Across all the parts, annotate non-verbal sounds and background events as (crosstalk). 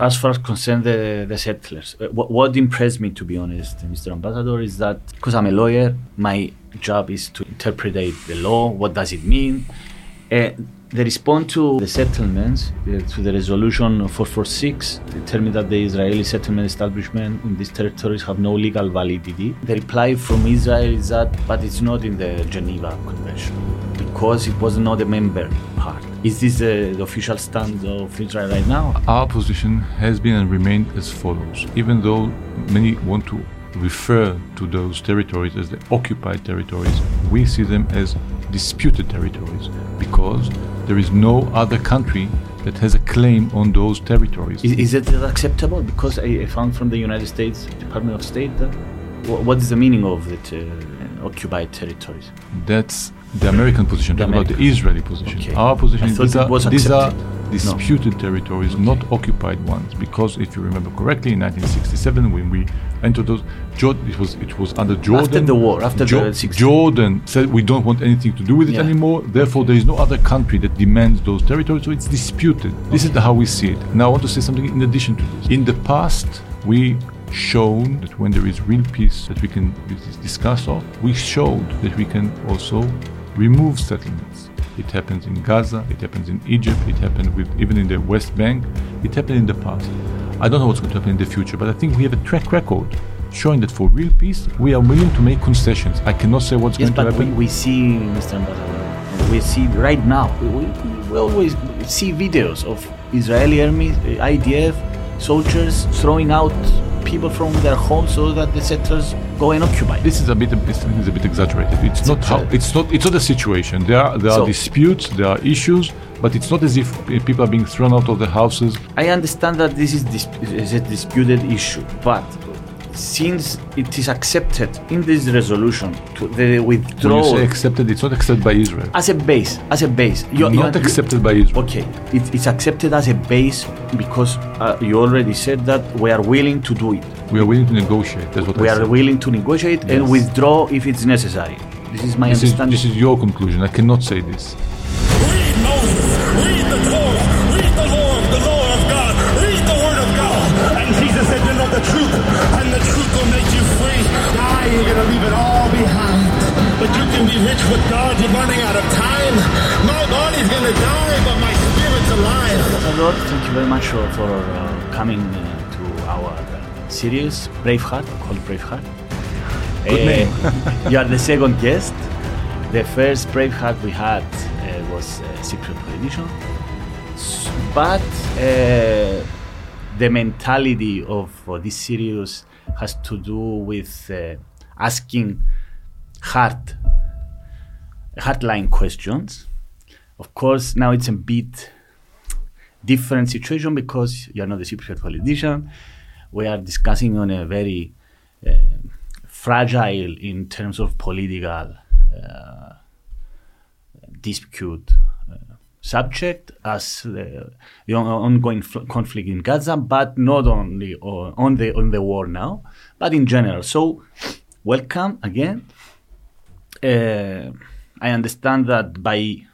As far as concern the, the settlers, uh, what, what impressed me, to be honest, Mr. Ambassador, is that because I'm a lawyer, my job is to interpret the law. What does it mean? Uh, the response to the settlements, uh, to the resolution 446, determined that the Israeli settlement establishment in these territories have no legal validity. The reply from Israel is that, but it's not in the Geneva Convention because it was not a member part. Is this uh, the official stand of Israel right now? Our position has been and remained as follows. Even though many want to refer to those territories as the occupied territories, we see them as disputed territories because there is no other country that has a claim on those territories. Is, is it acceptable? Because I, found from the United States Department of State that what is the meaning of it, uh, occupied territories? That's the American position, the American. about the Israeli position. Okay. Our position is are, these are disputed no. territories, okay. not occupied ones. Because if you remember correctly, in 1967, when we entered those, Jordan, it was it was under Jordan. After the war, after jo- the 60s. Jordan said we don't want anything to do with it yeah. anymore. Therefore, there is no other country that demands those territories, so it's disputed. Okay. This is how we see it. Now, I want to say something in addition to this. In the past, we shown that when there is real peace that we can discuss of, we showed that we can also remove settlements. It happens in Gaza, it happens in Egypt, it happened with even in the West Bank, it happened in the past. I don't know what's going to happen in the future, but I think we have a track record showing that for real peace, we are willing to make concessions. I cannot say what's yes, going to happen. We, we see, Mr. Ambassador, we see right now, we, we always see videos of Israeli army, uh, IDF soldiers throwing out people from their homes so that the settlers go and occupy. This is a bit this is a bit exaggerated. It's, it's not how it's not it's not a situation. There are there so, are disputes, there are issues, but it's not as if eh, people are being thrown out of the houses. I understand that this is, dis- is a disputed issue, but since it is accepted in this resolution to the withdrawal. When you say accepted, it's not accepted by Israel. As a base, as a base. You, not you, accepted by Israel. Okay, it, it's accepted as a base because uh, you already said that we are willing to do it. We are willing to negotiate. That's what we I are said. willing to negotiate yes. and withdraw if it's necessary. This is my this understanding. Is, this is your conclusion. I cannot say this. Rich with God. You're running out of time. My body's gonna die, but my spirit's alive. Lord, thank you very much for, for uh, coming uh, to our series Braveheart, called Braveheart. Good name. (laughs) you are the second guest. The first Braveheart we had uh, was uh, Secret Edition, but uh, the mentality of this series has to do with uh, asking hard, hardline questions. Of course, now it's a bit different situation because you are not a secret politician. We are discussing on a very uh, fragile in terms of political uh, dispute uh, subject as the, the ongoing conflict in Gaza, but not only on the on the war now, but in general. So, welcome again. Uh, I understand that by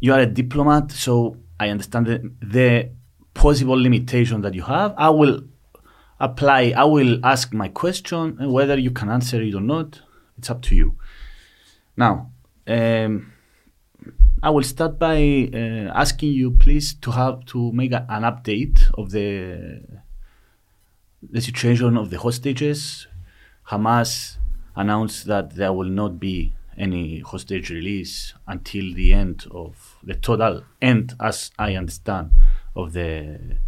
you are a diplomat, so I understand the, the possible limitation that you have. I will apply, I will ask my question, and whether you can answer it or not, it's up to you. Now, um, I will start by uh, asking you, please, to have to make a, an update of the the situation of the hostages. Hamas announced that there will not be any hostage release until the end of the total end, as I understand, of the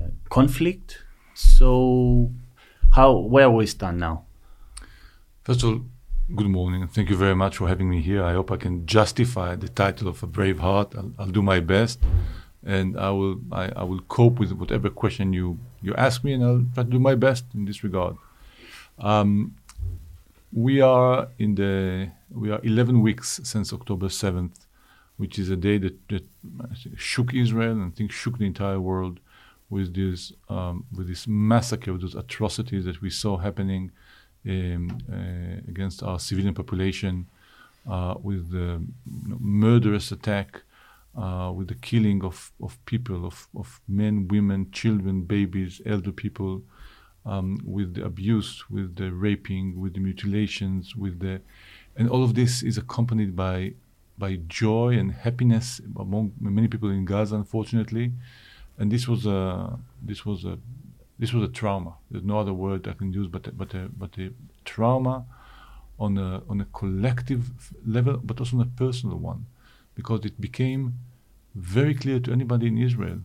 uh, conflict. So, how where we stand now? First of all, good morning. Thank you very much for having me here. I hope I can justify the title of a brave heart. I'll, I'll do my best, and I will I, I, will cope with whatever question you you ask me, and I'll try to do my best in this regard. Um, we are in the we are 11 weeks since October 7th, which is a day that, that shook Israel and I think shook the entire world with this um, with this massacre, with those atrocities that we saw happening um, uh, against our civilian population, uh, with the murderous attack uh, with the killing of, of people, of, of men, women, children, babies, elder people, um, with the abuse, with the raping, with the mutilations, with the, and all of this is accompanied by by joy and happiness among many people in Gaza, unfortunately. And this was a this was a this was a trauma. There's no other word I can use but but a, but a trauma on a on a collective level, but also on a personal one, because it became very clear to anybody in Israel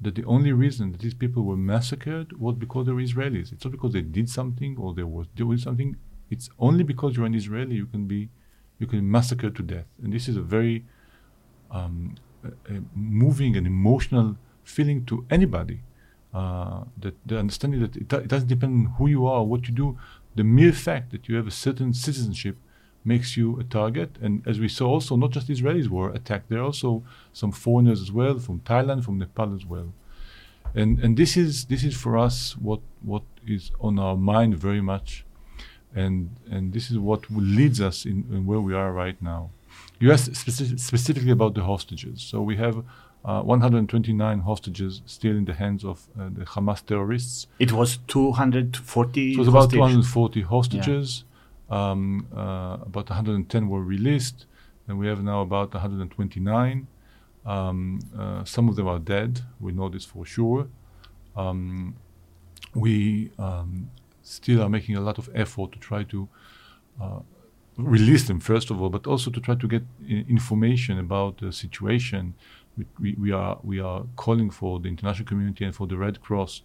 that the only reason that these people were massacred was because they were Israelis. It's not because they did something or they were doing something. It's only because you're an Israeli you can be you can be massacred to death. And this is a very um, a, a moving and emotional feeling to anybody. Uh, that the understanding that it, it, doesn't depend on who you are, what you do. The mere fact that you have a certain citizenship makes you a target. And as we saw, also not just Israelis were attacked. There are also some foreigners as well, from Thailand, from Nepal as well. And and this is this is for us what what is on our mind very much, and and this is what leads us in, in where we are right now. You asked speci- specifically about the hostages. So we have uh, 129 hostages still in the hands of uh, the Hamas terrorists. It was 240. So it was about 240 hostages. Yeah. Um, uh, about 110 were released, and we have now about 129. Um, uh, some of them are dead. We know this for sure. Um, we um, still are making a lot of effort to try to uh, release them, first of all, but also to try to get information about the situation we, we, are we are calling for the international community and for the Red Cross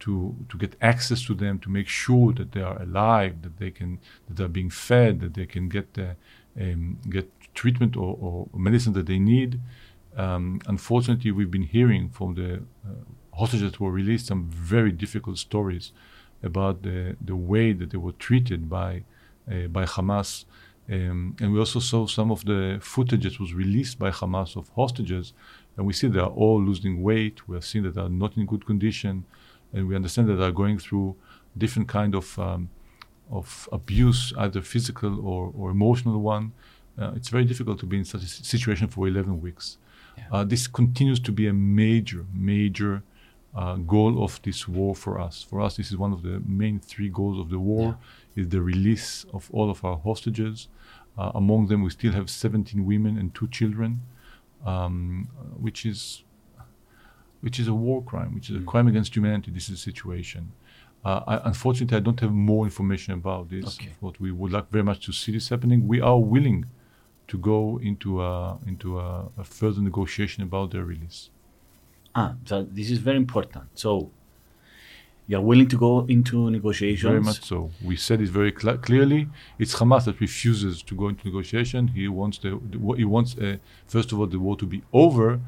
to to get access to them to make sure that they are alive, that they can that they're being fed, that they can get the, um, get treatment or, or, medicine that they need. Um, unfortunately, we've been hearing from the uh, hostages that were released some very difficult stories about the the way that they were treated by uh, by Hamas um, and we also saw some of the footage that was released by Hamas of hostages, and we see they are all losing weight. We have seen that they are not in good condition, and we understand that they are going through different kind of um, of abuse, either physical or, or emotional one. Uh, it's very difficult to be in such a situation for 11 weeks. Yeah. Uh, this continues to be a major, major uh, goal of this war for us. For us, this is one of the main three goals of the war: yeah. is the release of all of our hostages. Uh, among them, we still have 17 women and two children, um, which is which is a war crime, which is mm. a crime against humanity. This is a situation. Uh, I, unfortunately, I don't have more information about this. Okay. But we would like very much to see this happening. We are willing to go into a, into a, a further negotiation about their release. Ah, so this is very important. So you are willing to go into negotiations? Very much so. We said it very cl- clearly. It's Hamas that refuses to go into negotiation. He wants the, the he wants uh, first of all the war to be over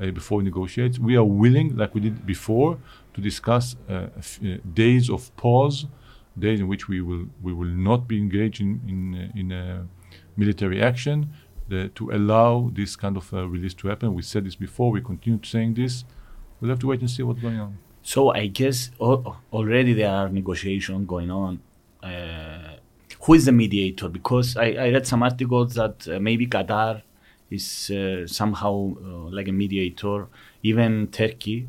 uh, before he negotiates. We are willing, like we did before, to discuss uh, f- uh, days of pause, days in which we will we will not be engaged in in, uh, in uh, military action the, to allow this kind of uh, release to happen. We said this before. We continue saying this. We'll have to wait and see what's going on. So I guess already there are negotiations going on. Uh, who is the mediator? Because I, I read some articles that uh, maybe Qatar is uh, somehow uh, like a mediator. Even Turkey,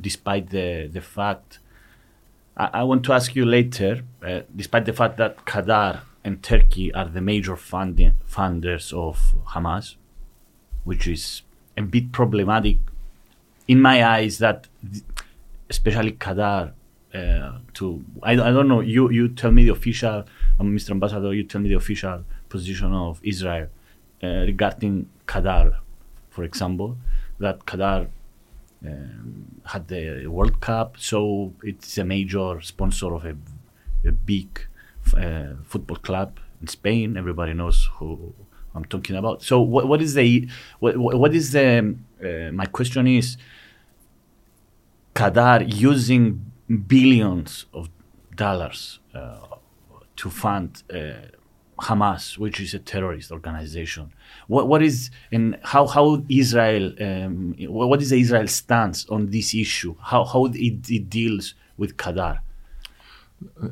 despite the the fact. I, I want to ask you later, uh, despite the fact that Qatar and Turkey are the major funding, funders of Hamas, which is a bit problematic in my eyes. That especially Qatar, uh, to I, I don't know. You you tell me the official, um, Mr. Ambassador. You tell me the official position of Israel uh, regarding Qatar, for example, that Qatar um, had the World Cup, so it's a major sponsor of a, a big uh, football club in Spain. Everybody knows who I'm talking about. So what, what is the what, what is the uh, my question is Qatar using billions of dollars uh, to fund uh, Hamas, which is a terrorist organization. What, what is and how how Israel um, what is the Israel stance on this issue? How how it, it deals with Qatar?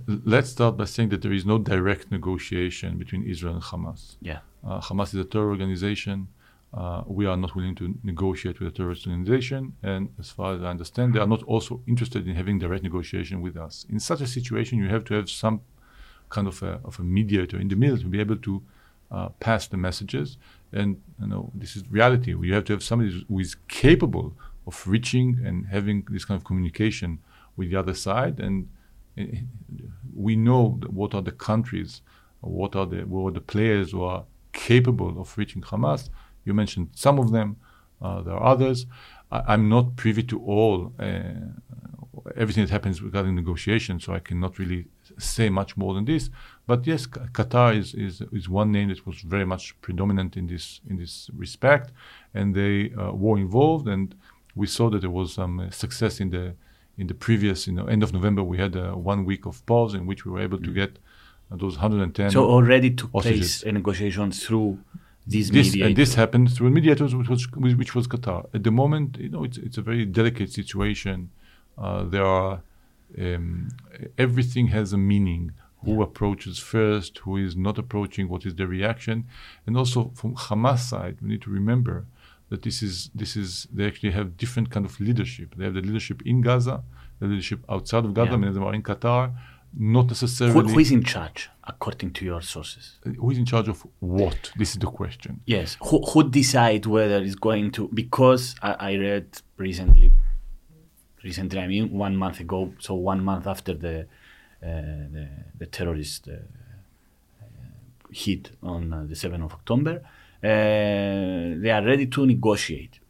Let's start by saying that there is no direct negotiation between Israel and Hamas. Yeah. Uh, Hamas is a terror organization. uh, we are not willing to negotiate with a terrorist organization. And as far as I understand, they are not also interested in having direct negotiation with us. In such a situation, you have to have some kind of a, of a mediator in the middle to be able to uh, pass the messages. And you know, this is reality. You have to have somebody who is capable of reaching and having this kind of communication with the other side. And we know what are the countries, what are the what are the players who are capable of reaching Hamas you mentioned some of them. Uh, there are others. I, am not privy to all uh, everything that happens regarding negotiations, so I cannot really say much more than this. But yes, Qatar is, is, is one name that was very much predominant in this in this respect, and they uh, were involved, and we saw that there was some uh, success in the in the previous, you know, end of November. We had uh, one week of pause in which we were able mm. to get uh, those 110. So already took hostages. place a negotiation through these this, and this happened through mediators, which was which was Qatar. At the moment, you know, it's it's a very delicate situation. Uh, there are um, everything has a meaning. Who yeah. approaches first? Who is not approaching? What is the reaction? And also from Hamas side, we need to remember that this is this is they actually have different kind of leadership. They have the leadership in Gaza, the leadership outside of Gaza, yeah. many of them are in Qatar not necessarily. Who, who is in charge, according to your sources? Who is in charge of what? This is the question. Yes. Who, who decide whether it's going to? Because I, I read recently, recently I mean one month ago, so one month after the uh, the, the, terrorist uh, uh hit on uh, the 7th of October, uh, they are ready to negotiate.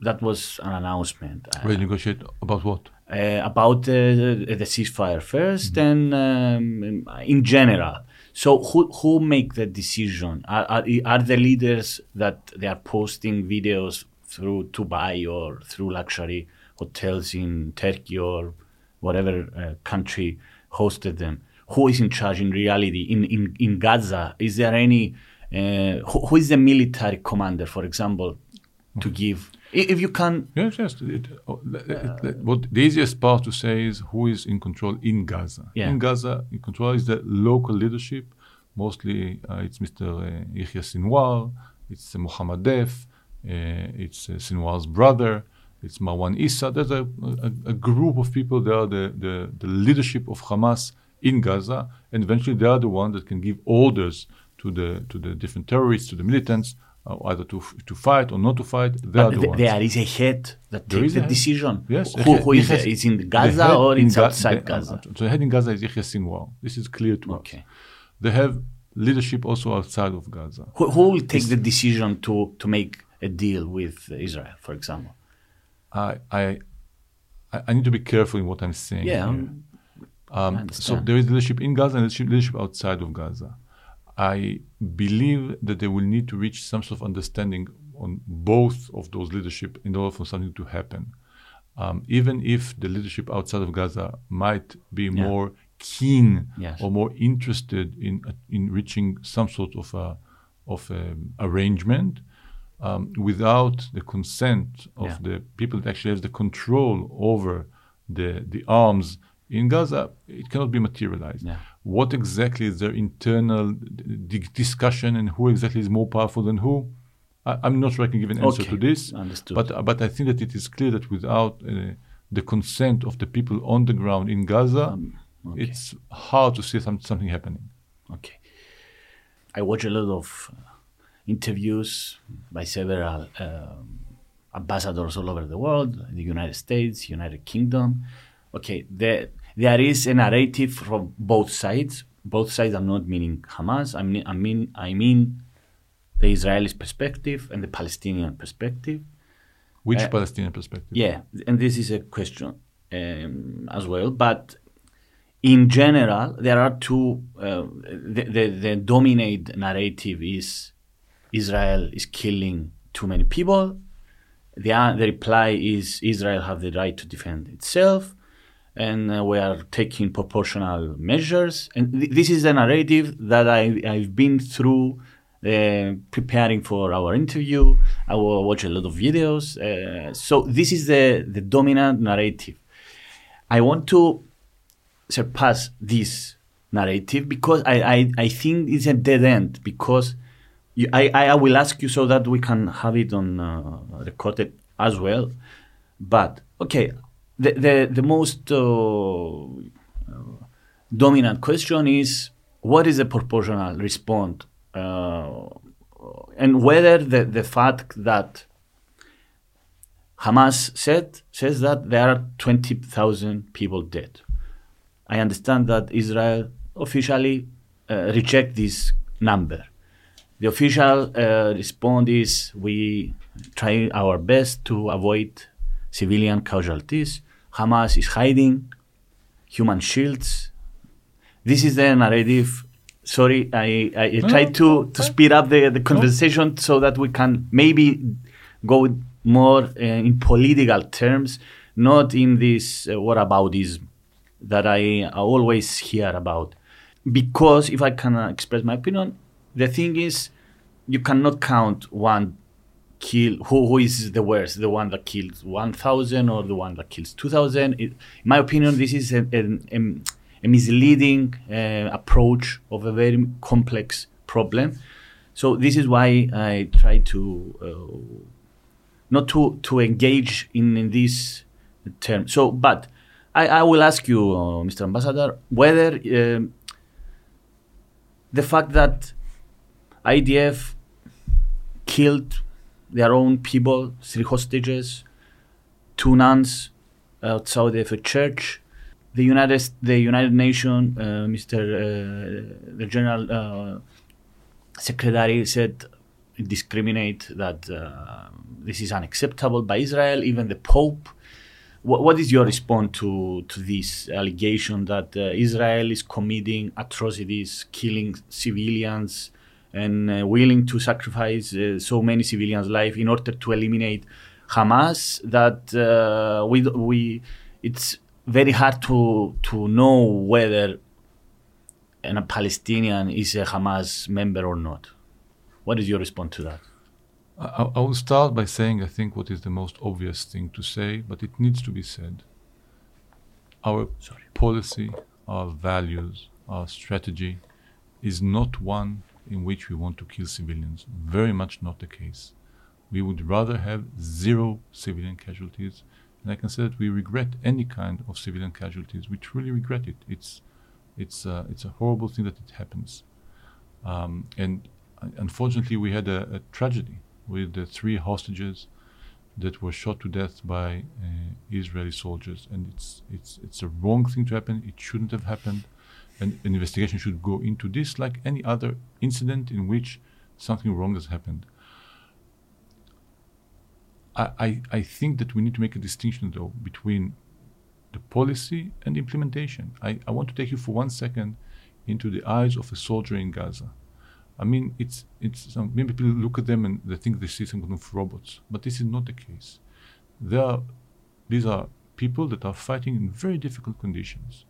That was an announcement. Ready to negotiate about what? uh, about the, the ceasefire 1st mm-hmm. and um, in general. So who who make the decision? Are, are, are the leaders that they are posting videos through Dubai or through luxury hotels in Turkey or whatever uh, country hosted them? Who is in charge in reality in in, in Gaza? Is there any uh, who, who is the military commander, for example, to give if you can. Yes, yes. It, oh, it, it, what the easiest part to say is who is in control in Gaza. Yeah. In Gaza, in control is the local leadership. Mostly, uh, it's Mr. Uh, Yahya Sinwar, it's uh, Mohammed Deif, uh, it's uh, Sinwar's brother, it's Marwan Issa. There's a, a, a, group of people. They are the, the, the leadership of Hamas in Gaza, and eventually they are the ones that can give orders to the to the different terrorists, to the militants, uh, either to to fight or not to fight. They are the th- there is a head that there takes the decision. Yes, who, who is it? Is in Gaza or in outside Ga- Gaza? So the head in Gaza is Yahya Sinwar. This is clear to okay. us. They have leadership also outside of Gaza. Who, who will take it's, the decision to to make a deal with Israel, for example? I I I need to be careful in what I'm saying. Yeah. Um, um, so there is leadership in Gaza and leadership outside of Gaza. I believe that they will need to reach some sort of understanding on both of those leadership in order for something to happen. Um, even if the leadership outside of Gaza might be yeah. more keen yes. or more interested in uh, in reaching some sort of a, of a arrangement, um, without the consent of yeah. the people that actually have the control over the the arms in Gaza, it cannot be materialized. Yeah. What exactly is their internal d- discussion and who exactly is more powerful than who? I, am not sure I can give an answer okay. to this. Understood. But, but I think that it is clear that without uh, the consent of the people on the ground in Gaza, um, okay. it's hard to see some, something happening. Okay. I watch a lot of uh, interviews by several um, ambassadors all over the world, the United States, United Kingdom. Okay, the there is a narrative from both sides. Both sides I'm not meaning Hamas. I mean, I mean, I mean the Israeli perspective and the Palestinian perspective. Which uh, Palestinian perspective? Yeah, and this is a question um, as well. But in general, there are two. Uh, the, the, the dominate narrative is Israel is killing too many people. The, the reply is Israel have the right to defend itself and uh, we are taking proportional measures. And th- this is a narrative that I, I've been through uh, preparing for our interview. I will watch a lot of videos. Uh, so this is the, the dominant narrative. I want to surpass this narrative because I, I, I think it's a dead end because you, I, I will ask you so that we can have it on uh, recorded as well. But okay, the the, the most uh, dominant question is what is the proportional response, uh, and whether the, the fact that Hamas said says that there are twenty thousand people dead. I understand that Israel officially uh, reject this number. The official uh, response is we try our best to avoid civilian casualties. Hamas is hiding human shields. This is the narrative. Sorry, I, I tried to, to speed up the, the conversation so that we can maybe go more uh, in political terms, not in this uh, whataboutism that I, I always hear about. Because if I can uh, express my opinion, the thing is, you cannot count one kill who, who is the worst, the one that kills 1,000 or the one that kills 2,000. In my opinion, this is a, a, a- misleading uh, approach of a very complex problem. So this is why I try to uh, not to to engage in, in this term. So, but I, I will ask you, uh, Mr. Ambassador, whether um the fact that IDF killed their own people, three hostages, two nuns outside of a church. The United the United Nations, uh, Mr. Uh, the General uh, Secretary said discriminate that uh, this is unacceptable by Israel. Even the Pope. What, is your response to to this allegation that uh, Israel is committing atrocities, killing civilians, and uh, willing to sacrifice uh, so many civilians' life in order to eliminate Hamas? That uh, we we it's very hard to to know whether a Palestinian is a Hamas member or not. What is your response to that? I, I will start by saying I think what is the most obvious thing to say, but it needs to be said. Our Sorry. policy, our values, our strategy is not one in which we want to kill civilians. Very much not the case. We would rather have zero civilian casualties. And I can say that we regret any kind of civilian casualties. We truly regret it. It's, it's, uh, it's a horrible thing that it happens. Um, and unfortunately, we had a, a tragedy with the three hostages that were shot to death by uh, Israeli soldiers, and it's it's it's a wrong thing to happen. It shouldn't have happened, and an investigation should go into this like any other incident in which something wrong has happened. I, I, think that we need to make a distinction though between the policy and implementation. I, I want to take you for one second into the eyes of a soldier in Gaza. I mean, it's it's some, maybe people look at them and they think they see some kind of robots, but this is not the case. There are these are people that are fighting in very difficult conditions,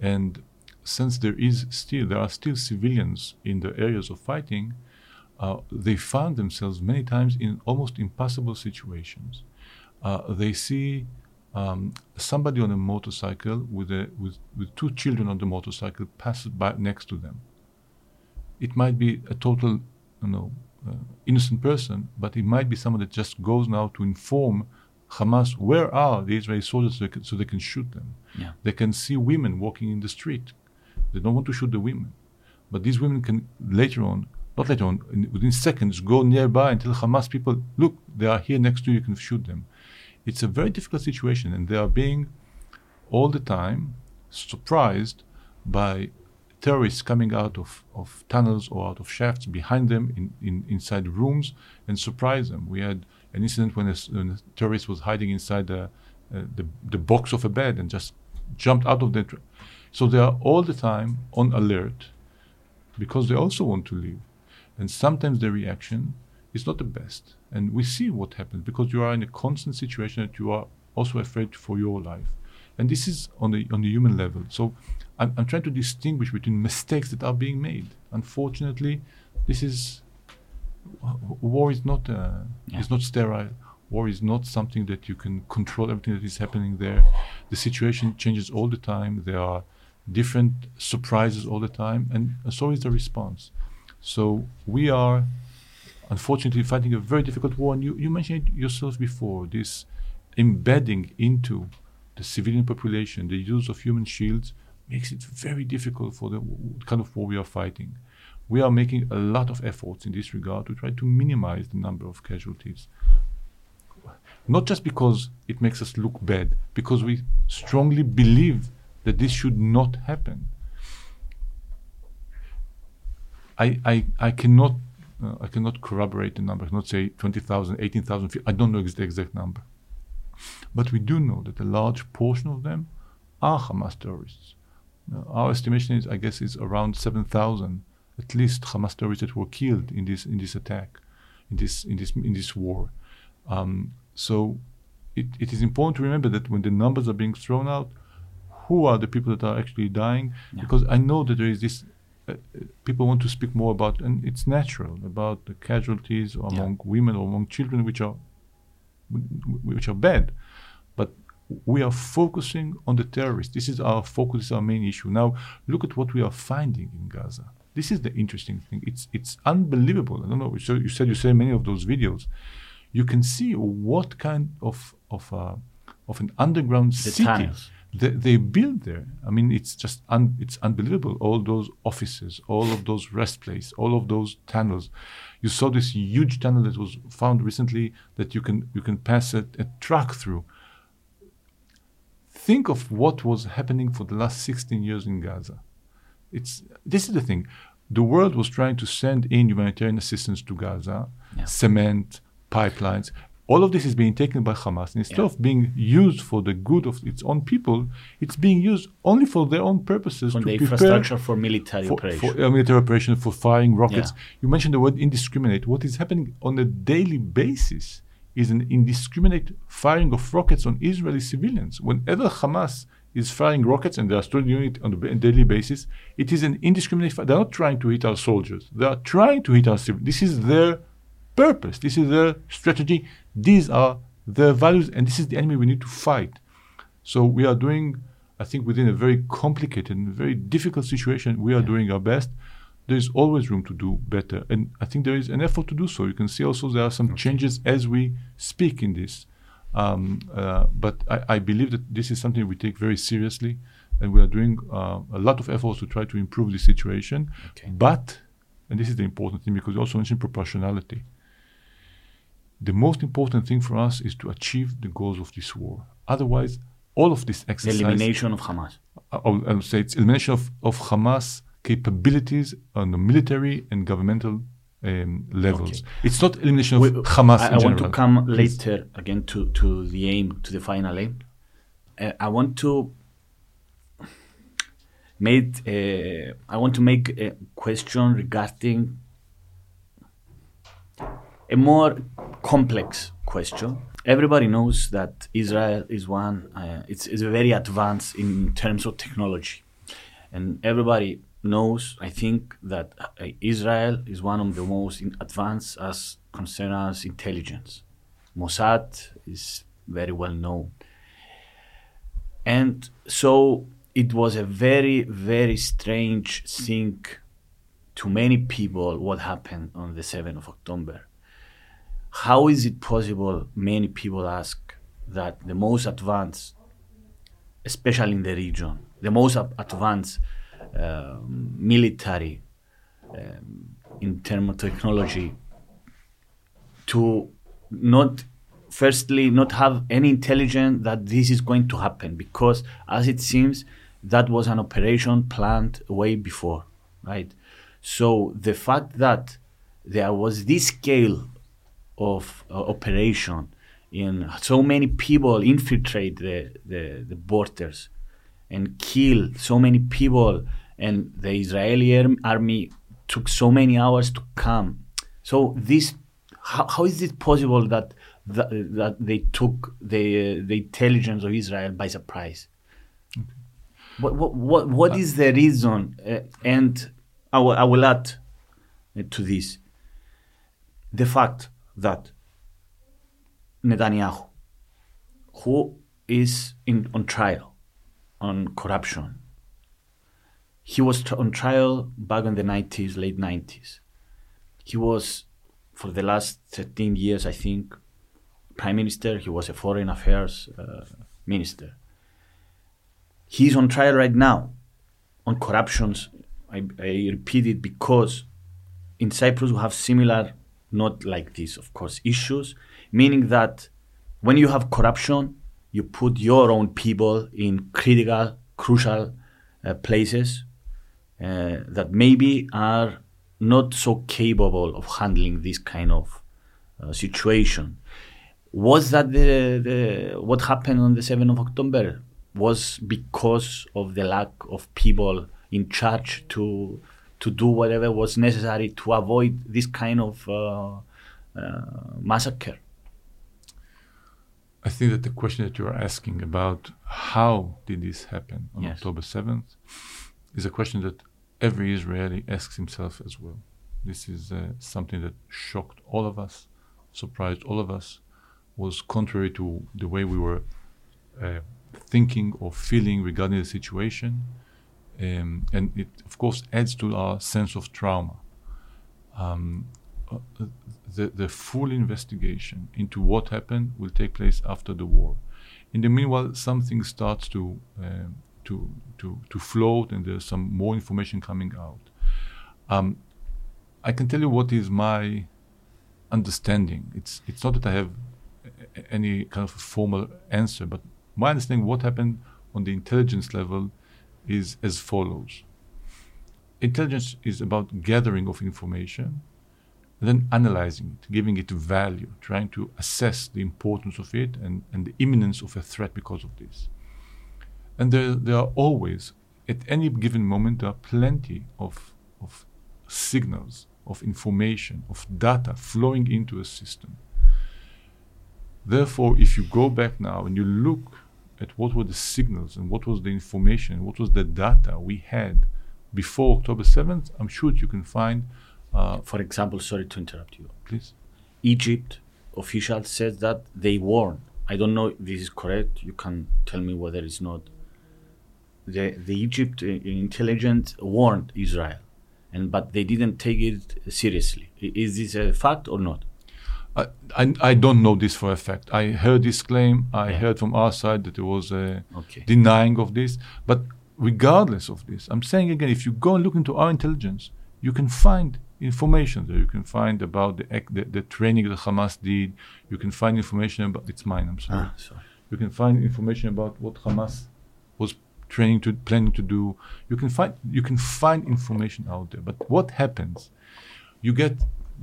and since there is still there are still civilians in the areas of fighting, uh, they found themselves many times in almost impossible situations. Uh, they see um, somebody on a motorcycle with a with, with two children on the motorcycle pass by next to them it might be a total, you know, uh, innocent person, but it might be someone that just goes now to inform Hamas where are the Israeli soldiers so they can, so they can shoot them. Yeah. They can see women walking in the street. They don't want to shoot the women, but these women can later on, not later on, in, within seconds, go nearby and tell Hamas people, look, they are here next to you, you can shoot them. It's a very difficult situation, and they are being all the time surprised by terrorists coming out of, of tunnels or out of shafts behind them in, in inside rooms and surprise them. We had an incident when a, when a terrorist was hiding inside the, uh, the the box of a bed and just jumped out of the. Tr- so they are all the time on alert because they also want to live, and sometimes their reaction is not the best. And we see what happens because you are in a constant situation that you are also afraid for your life, and this is on the on the human level. So I'm, I'm trying to distinguish between mistakes that are being made. Unfortunately, this is war is not uh, Yeah. is not sterile. War is not something that you can control everything that is happening there. The situation changes all the time. There are different surprises all the time, and so is the response. So we are unfortunately fighting a very difficult war. And you, you mentioned it yourself before this embedding into the civilian population, the use of human shields makes it very difficult for the kind of war we are fighting. We are making a lot of efforts in this regard to try to minimize the number of casualties. Not just because it makes us look bad, because we strongly believe that this should not happen. I, I, I cannot uh, I cannot corroborate the number. I cannot say 20,000, 18,000. I don't know the exact number. But we do know that a large portion of them are Hamas terrorists. Uh, our estimation is, I guess, is around 7,000 at least Hamas terrorists that were killed in this in this attack, in this in this in this war. Um, so it, it is important to remember that when the numbers are being thrown out, who are the people that are actually dying? Yeah. Because I know that there is this. Uh, people want to speak more about, and it's natural about the casualties among women or among children, which are which are bad. But we are focusing on the terrorists. This is our focus, this is our main issue. Now, look at what we are finding in Gaza. This is the interesting thing. It's it's unbelievable. I don't know. So you said you said many of those videos. You can see what kind of of uh, of an underground The city tunnels. They, they build there. I mean, it's just un, it's unbelievable. All those offices, all of those rest places, all of those tunnels. You saw this huge tunnel that was found recently that you can you can pass a, a truck through. Think of what was happening for the last 16 years in Gaza. It's this is the thing. The world was trying to send in humanitarian assistance to Gaza, Yeah. cement, pipelines. All of this is being taken by Hamas. And instead Yeah. of being used for the good of its own people, it's being used only for their own purposes on to the infrastructure for military for, operation. for military operation, for firing rockets. Yeah. You mentioned the word indiscriminate. What is happening on a daily basis is an indiscriminate firing of rockets on Israeli civilians. Whenever Hamas is firing rockets, and they are still doing it on a daily basis, it is an indiscriminate fire. They're not trying to hit our soldiers. They are trying to hit our civilians. This is their purpose. This is their strategy. These are their values, and this is the enemy we need to fight. So we are doing, I think, within a very complicated and very difficult situation, we are doing our best. There is always room to do better, and I think there is an effort to do so. You can see also there are some changes as we speak in this. Um, uh, but I, I believe that this is something we take very seriously, and we are doing uh, a lot of efforts to try to improve the situation. Okay. But, and this is the important thing because you also mentioned proportionality. The most important thing for us is to achieve the goals of this war. Otherwise, all of this the exercise, elimination of Hamas. I'll, I'll say it's elimination of, of Hamas capabilities on the military and governmental um, levels. Okay. It's not elimination of We- Hamas I, I want to come Please. later again to, to the aim, to the final aim. Uh, I want to made uh, I want to make a question regarding a more complex question. Everybody knows that Israel is one. Uh, it's, it's very advanced in terms of technology, and everybody knows. I think that uh, Israel is one of the most advanced as concerns intelligence. Mossad is very well known, and so it was a very very strange thing to many people what happened on the 7th of October how is it possible many people ask that the most advanced especially in the region the most advanced um, military um, in terms of technology to not firstly not have any intelligence that this is going to happen? Because as it seems that was an operation planned way before right? So the fact that there was this scale of uh, operation in so many people infiltrate the, the, the borders and kill so many people. And the israeli army took so many hours to come. So this how, how is it possible that that, that they took the the intelligence of israel by surprise? What what what, what is the reason uh, and I will, I will add uh, to this. The fact that Netanyahu, who is in, on trial on corruption, he was on trial back in the 90s, late 90s. He was for the last 13 years, I think, prime minister. He was a foreign affairs uh, minister. He's on trial right now on corruptions. I, I repeat it because in Cyprus we have similar, not like this, of course, issues, meaning that when you have corruption, you put your own people in critical, crucial uh, places uh, that maybe are not so capable of handling this kind of uh, situation. Was that the, the what happened on the 7th of October? Was because of the lack of people in charge to to do whatever was necessary to avoid this kind of uh, uh, massacre? I think that the question that you are asking about how did this happen on Yes. October 7th is a question that every Israeli asks himself as well. This is uh, something that shocked all of us, surprised all of us, was contrary to the way we were uh, thinking or feeling regarding the situation. Um, and it, of course, adds to our sense of trauma. Um, uh, the, the full investigation into what happened will take place after the war. In the meanwhile, something starts to um, to to to float, and there's some more information coming out. Um, I can tell you what is my understanding. It's it's not that I have any kind of formal answer, but my understanding what happened on the intelligence level is as follows. Intelligence is about gathering of information, then analyzing it, giving it value, trying to assess the importance of it and, and the imminence of a threat because of this. And there, there are always, at any given moment, there are plenty of, of signals, of information, of data flowing into a system. Therefore, if you go back now and you look at what were the signals and what was the information, what was the data we had before October 7th, I'm sure you can find, uh, For example, sorry to interrupt you. please. Egypt officials said that they warned. I don't know if this is correct. You can tell me whether it's not. The the Egypt uh, intelligence warned Israel, and but they didn't take it seriously. Is this a fact or not? I, I, I don't know this for a fact. I heard this claim. I Yeah. heard from our side that there was a Okay. denying of this. But regardless of this, I'm saying again, if you go and look into our intelligence, you can find information there. You can find about the, the, the training that Hamas did. You can find information about, it's mine, I'm sorry. Ah, sorry. You can find information about what Hamas was training to planning to do. You can find you can find information out there. But what happens? You get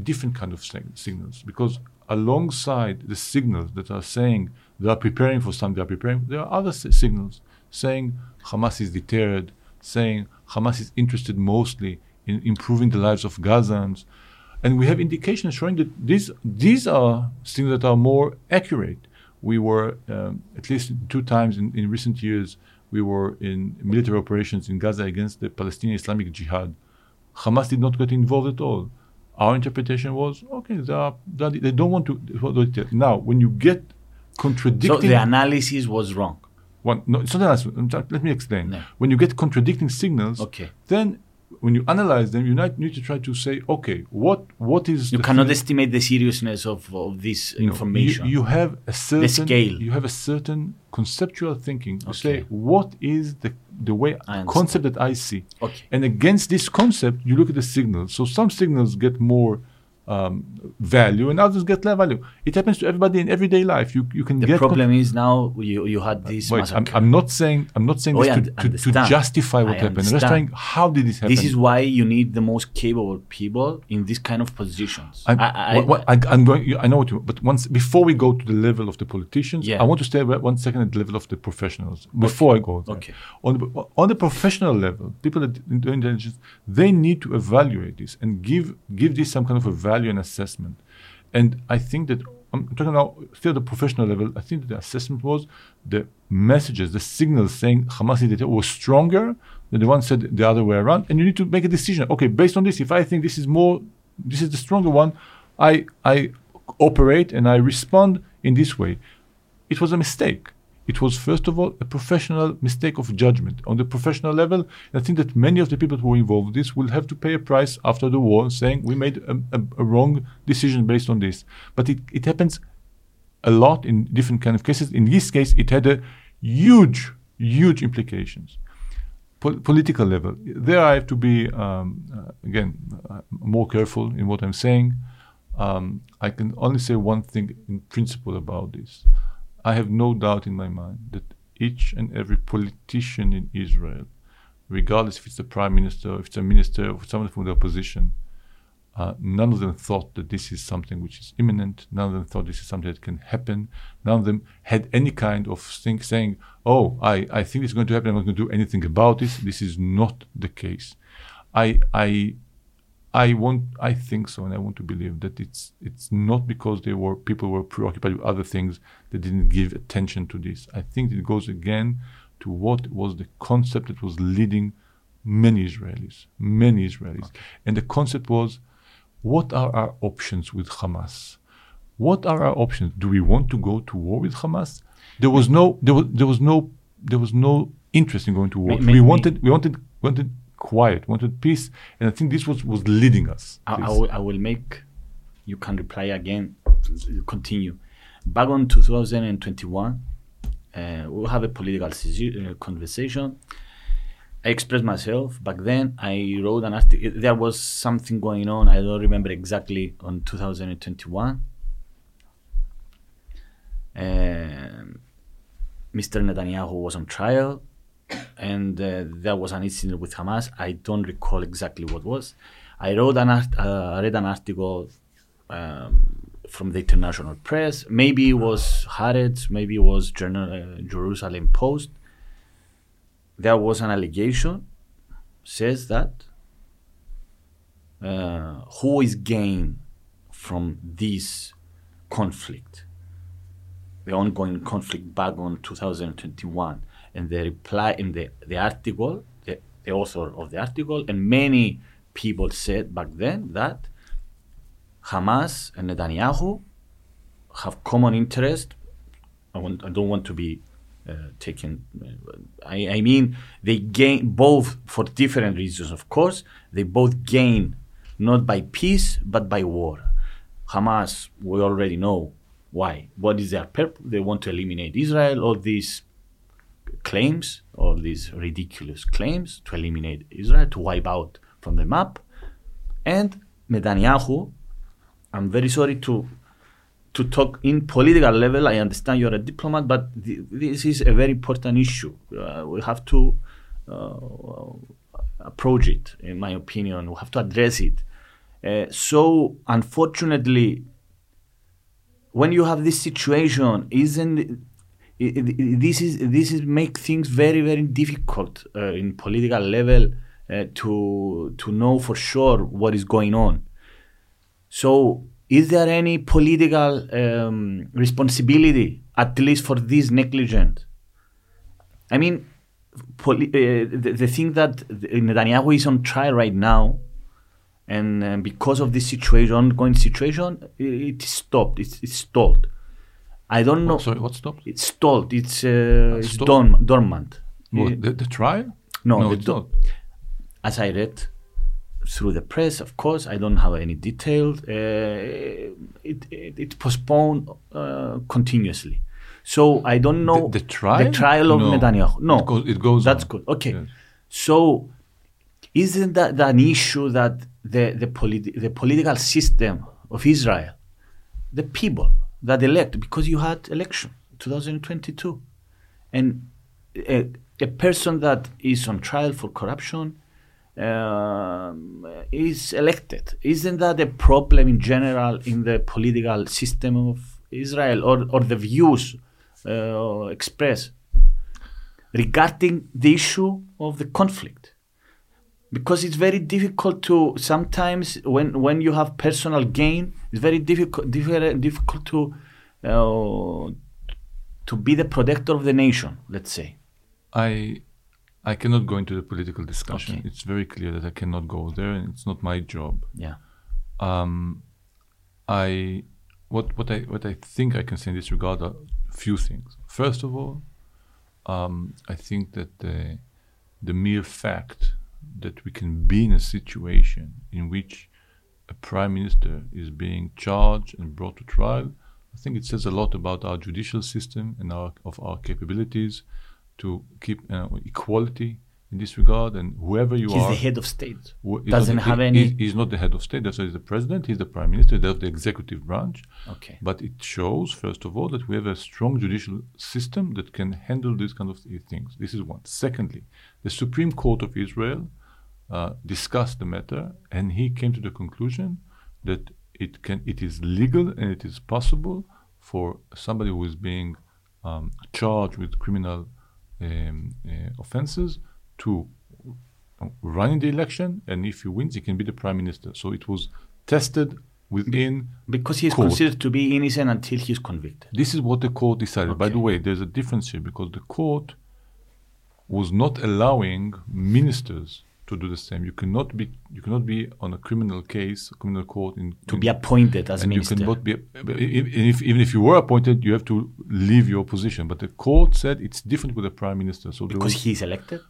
different kind of sig- signals because alongside the signals that are saying they are preparing for something, they are preparing. There are other signals saying Hamas is deterred, saying Hamas is interested mostly in improving the lives of Gazans, and we have indications showing that these these are things that are more accurate. We were um, at least two times in, in recent years. We were in military operations in Gaza against the Palestinian Islamic Jihad. Hamas did not get involved at all. Our interpretation was okay. They, are, they, don't want to. Now, when you get contradicting, So the analysis was wrong. one, no, it's not an answer. Let me explain. No. When you get contradicting signals, Okay. then when you analyze them, you need need to try to say, okay, what what is You the cannot thing- estimate the seriousness of, of this no, information. You, have a certain scale. You have a certain conceptual thinking Okay. say what is the the way concept that I see. Okay. And against this concept, you look at the signals. So some signals get more um, value, and others get less value. It happens to everybody in everyday life. You you can the get con- problem is now you, you had this Wait, I'm. I'm not saying I'm not saying Oh, this to, to, to justify what I happened. I'm just understand. trying how did this happen? this is why you need the most capable people in this kind of positions. I, I, I, what- I, am going. I know what you. But once before we go to the level of the politicians, Yeah. I want to stay one second at the level of the professionals before I go there. Okay. On the on the professional level, people that do intelligence, they need to evaluate this and give give this some kind of a value and assessment. And I think that I'm talking now still at the professional level. I think the assessment was the messages, the signals saying Hamas was stronger than the one said the other way around. And you need to make a decision. Okay, based on this, if I think this is more, this is the stronger one, I I operate and I respond in this way. It was a mistake. It was, first of all, a professional mistake of judgment. On the professional level, I think that many of the people who were involved in this will have to pay a price after the war, saying we made a, a, a wrong decision based on this. But it, it happens a lot in different kind of cases. In this case, it had a huge, huge implications. Pol- political level, there I have to be um, uh, again uh, more careful in what I'm saying. Um, I can only say one thing in principle about this. I have no doubt in my mind that each and every politician in Israel, regardless if it's the prime minister, if it's a minister, or someone from the opposition, uh, none of them thought that this is something which is imminent. None of them thought this is something that can happen. None of them had any kind of thing saying, "Oh, I, I think it's going to happen. I'm not going to do anything about this." This is not the case. I I I want I think so, and I want to believe that it's it's not because they were people were preoccupied with other things that didn't give attention to this. I think it goes again to what was the concept that was leading many Israelis, many Israelis, and the concept was what are our options with Hamas? What are our options? Do we want to go to war with Hamas? There was no, there was, there was no, there was no interest in going to war. We wanted, we wanted, wanted quiet, wanted peace, and I think this was was leading us. I, I, will, I will make, you can reply again, continue. Back on 2021, uh, we have a political uh, conversation. I expressed myself back then. I wrote an article. There was something going on. I don't remember exactly on 2021. Um, Mr. Netanyahu was on trial, and uh, there was an incident with Hamas. I don't recall exactly what was. I wrote an art, uh, read an article um, from the international press. Maybe it was Haaretz, maybe it was uh, Jerusalem Post. There was an allegation, says that uh, who is gain from this conflict, the ongoing conflict back on 2021, and the reply in the, the article, the, the author of the article, and many people said back then that Hamas and Netanyahu have common interest. I, want, I don't want to be uh, taken. uh, I, I mean, they gain both for different reasons, of course. They both gain not by peace but by war. Hamas, we already know why. What is their purpose? They want to eliminate Israel. All these claims, all these ridiculous claims to eliminate Israel, to wipe out from the map. And Netanyahu, I'm very sorry to to talk in political level. I understand you're a diplomat, but th- this is a very important issue. Uh, we have to uh, approach it, in my opinion. We have to address it. Uh, so, unfortunately, when you have this situation, isn't this is this is make things very very difficult uh, in political level uh, to to know for sure what is going on. So, is there any political um, responsibility, at least for this negligence? I mean, poli- uh, the, the thing that Netanyahu is on trial right now, and uh, because of this situation, ongoing situation, it, it stopped. It's, it's stalled. I don't know. Sorry, what stopped? It's stalled. It's, uh, it's dorm- dormant. What, the, the trial? no, no the it's do- not. as I read through the press, of course, I don't have any details. Uh, it, it it postponed uh, continuously, so I don't know The, the trial? The trial of no. Netanyahu. No, It goes, it goes that's on. good. Okay, Yes. so isn't that an issue that the the, politi- the political system of Israel, the people that elect, because you had election 2022, and a, a person that is on trial for corruption um, is elected. Isn't that a problem in general in the political system of Israel or, or the views uh, expressed regarding the issue of the conflict? Because it's very difficult to sometimes when when you have personal gain, it's very difficult difficult, difficult to uh, to be the protector of the nation. Let's say. I I cannot go into the political discussion. Okay. It's very clear that I cannot go there, and it's not my job. Yeah. Um, I what what I what I think I can say in this regard are a few things. First of all, um, I think that the, the mere fact that we can be in a situation in which a prime minister is being charged and brought to trial, I think it says a lot about our judicial system and our of our capabilities to keep uh, equality in this regard. And whoever you He's are, he's the head of state. wh- Doesn't not, have he- any. He's not the head of state. That's why he's the president. He's the prime minister. He's the executive branch. Okay. But it shows, first of all, that we have a strong judicial system that can handle these kind of things. This is one. Secondly, the Supreme Court of Israel uh, discussed the matter, and he came to the conclusion that it can, it is legal and it is possible for somebody who is being um, charged with criminal um, uh, offenses to run in the election, and if he wins, he can be the prime minister. So it was tested within Because he's court. considered to be innocent until he's convicted. This is what the court decided. By the way, there's a difference here because the court was not allowing ministers to do the same. You cannot be you cannot be on a criminal case, a criminal court in To in- be appointed as and minister. you cannot be if, even if you were appointed, you have to leave your position. But the court said it's different with the prime minister. So because was- he's elected?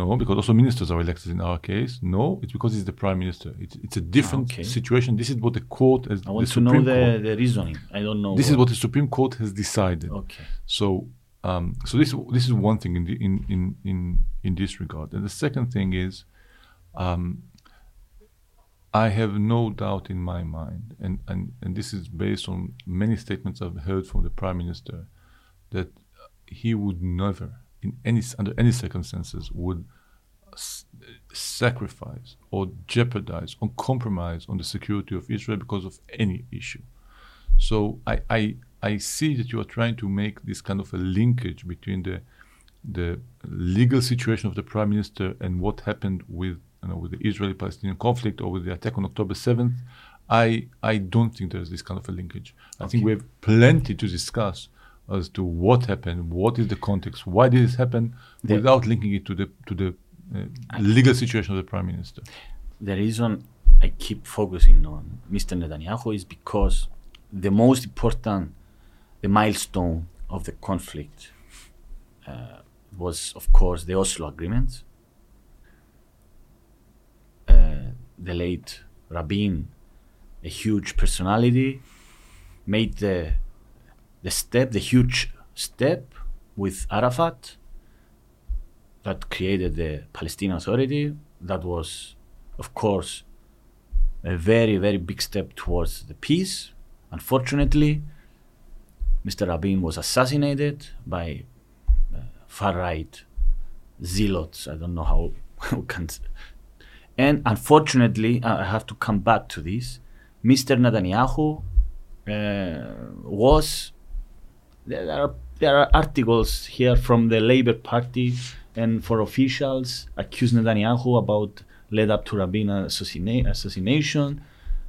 no, because also ministers are elected in our case. No, it's because he's the prime minister. It's, it's a different Okay. situation. This is what the court has. I want to know the, Court, the reasoning. I don't know. this is what the Supreme Court has decided. Okay. So, um, so this this is one thing in the, in, in in in this regard, and the second thing is, um, I have no doubt in my mind, and, and and this is based on many statements I've heard from the prime minister, that he would never, in any under any circumstances, would sacrifice or jeopardize or compromise on the security of Israel because of any issue. So I, I I see that you are trying to make this kind of a linkage between the the legal situation of the prime minister and what happened with you know with the Israeli-Palestinian conflict or with the attack on October seventh. I I don't think there's this kind of a linkage. I think we have plenty to discuss as to what happened, what is the context, why did this happen, The- without linking it to the to the uh, legal situation of the prime minister. the reason I keep focusing on Mr. Netanyahu is because the most important, the milestone of the conflict uh, was, of course, the Oslo Agreement. Uh, the late Rabin, a huge personality, made the the step, the huge step with Arafat that created the Palestinian Authority. That was, of course, a very, very big step towards the peace. Unfortunately, Mr. Rabin was assassinated by uh, far right zealots. I don't know how (laughs) we can. And unfortunately, I have to come back to this. Mr. Netanyahu uh, was there are there are articles here from the Labour Party and for officials accuse Netanyahu about led up to Rabin assassina- assassination.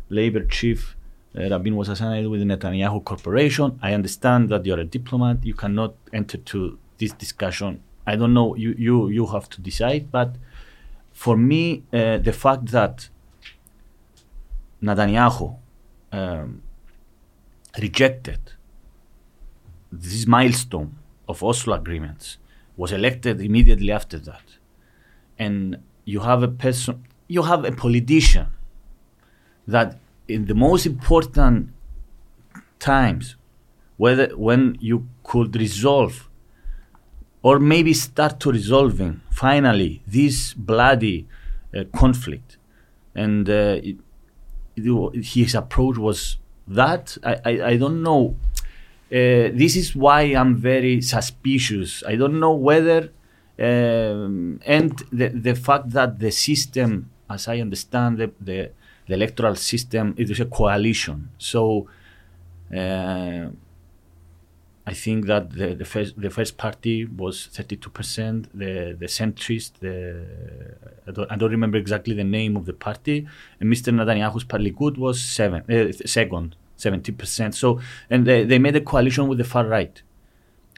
Labour chief Rabin was assassinated with the Netanyahu Corporation. I understand that you're a diplomat. You cannot enter to this discussion. I don't know. You you you have to decide. But for me, uh, the fact that Netanyahu um, rejected this milestone of Oslo agreements was elected immediately after that. And you have a person, you have a politician that in the most important times, whether when you could resolve or maybe start to resolving finally this bloody uh, conflict, and uh, it, it, his approach was that I, I, I don't know uh, this is why I'm very suspicious. I don't know whether, um, and the, the fact that the system, as I understand the, the, the electoral system, it is a coalition. So uh, I think that the, the first the first party was 32 percent. The the centrist, the I don't, I don't remember exactly the name of the party, and Mr. Netanyahu's Likud was seven uh, second, 70 percent. So and they, they made a coalition with the far right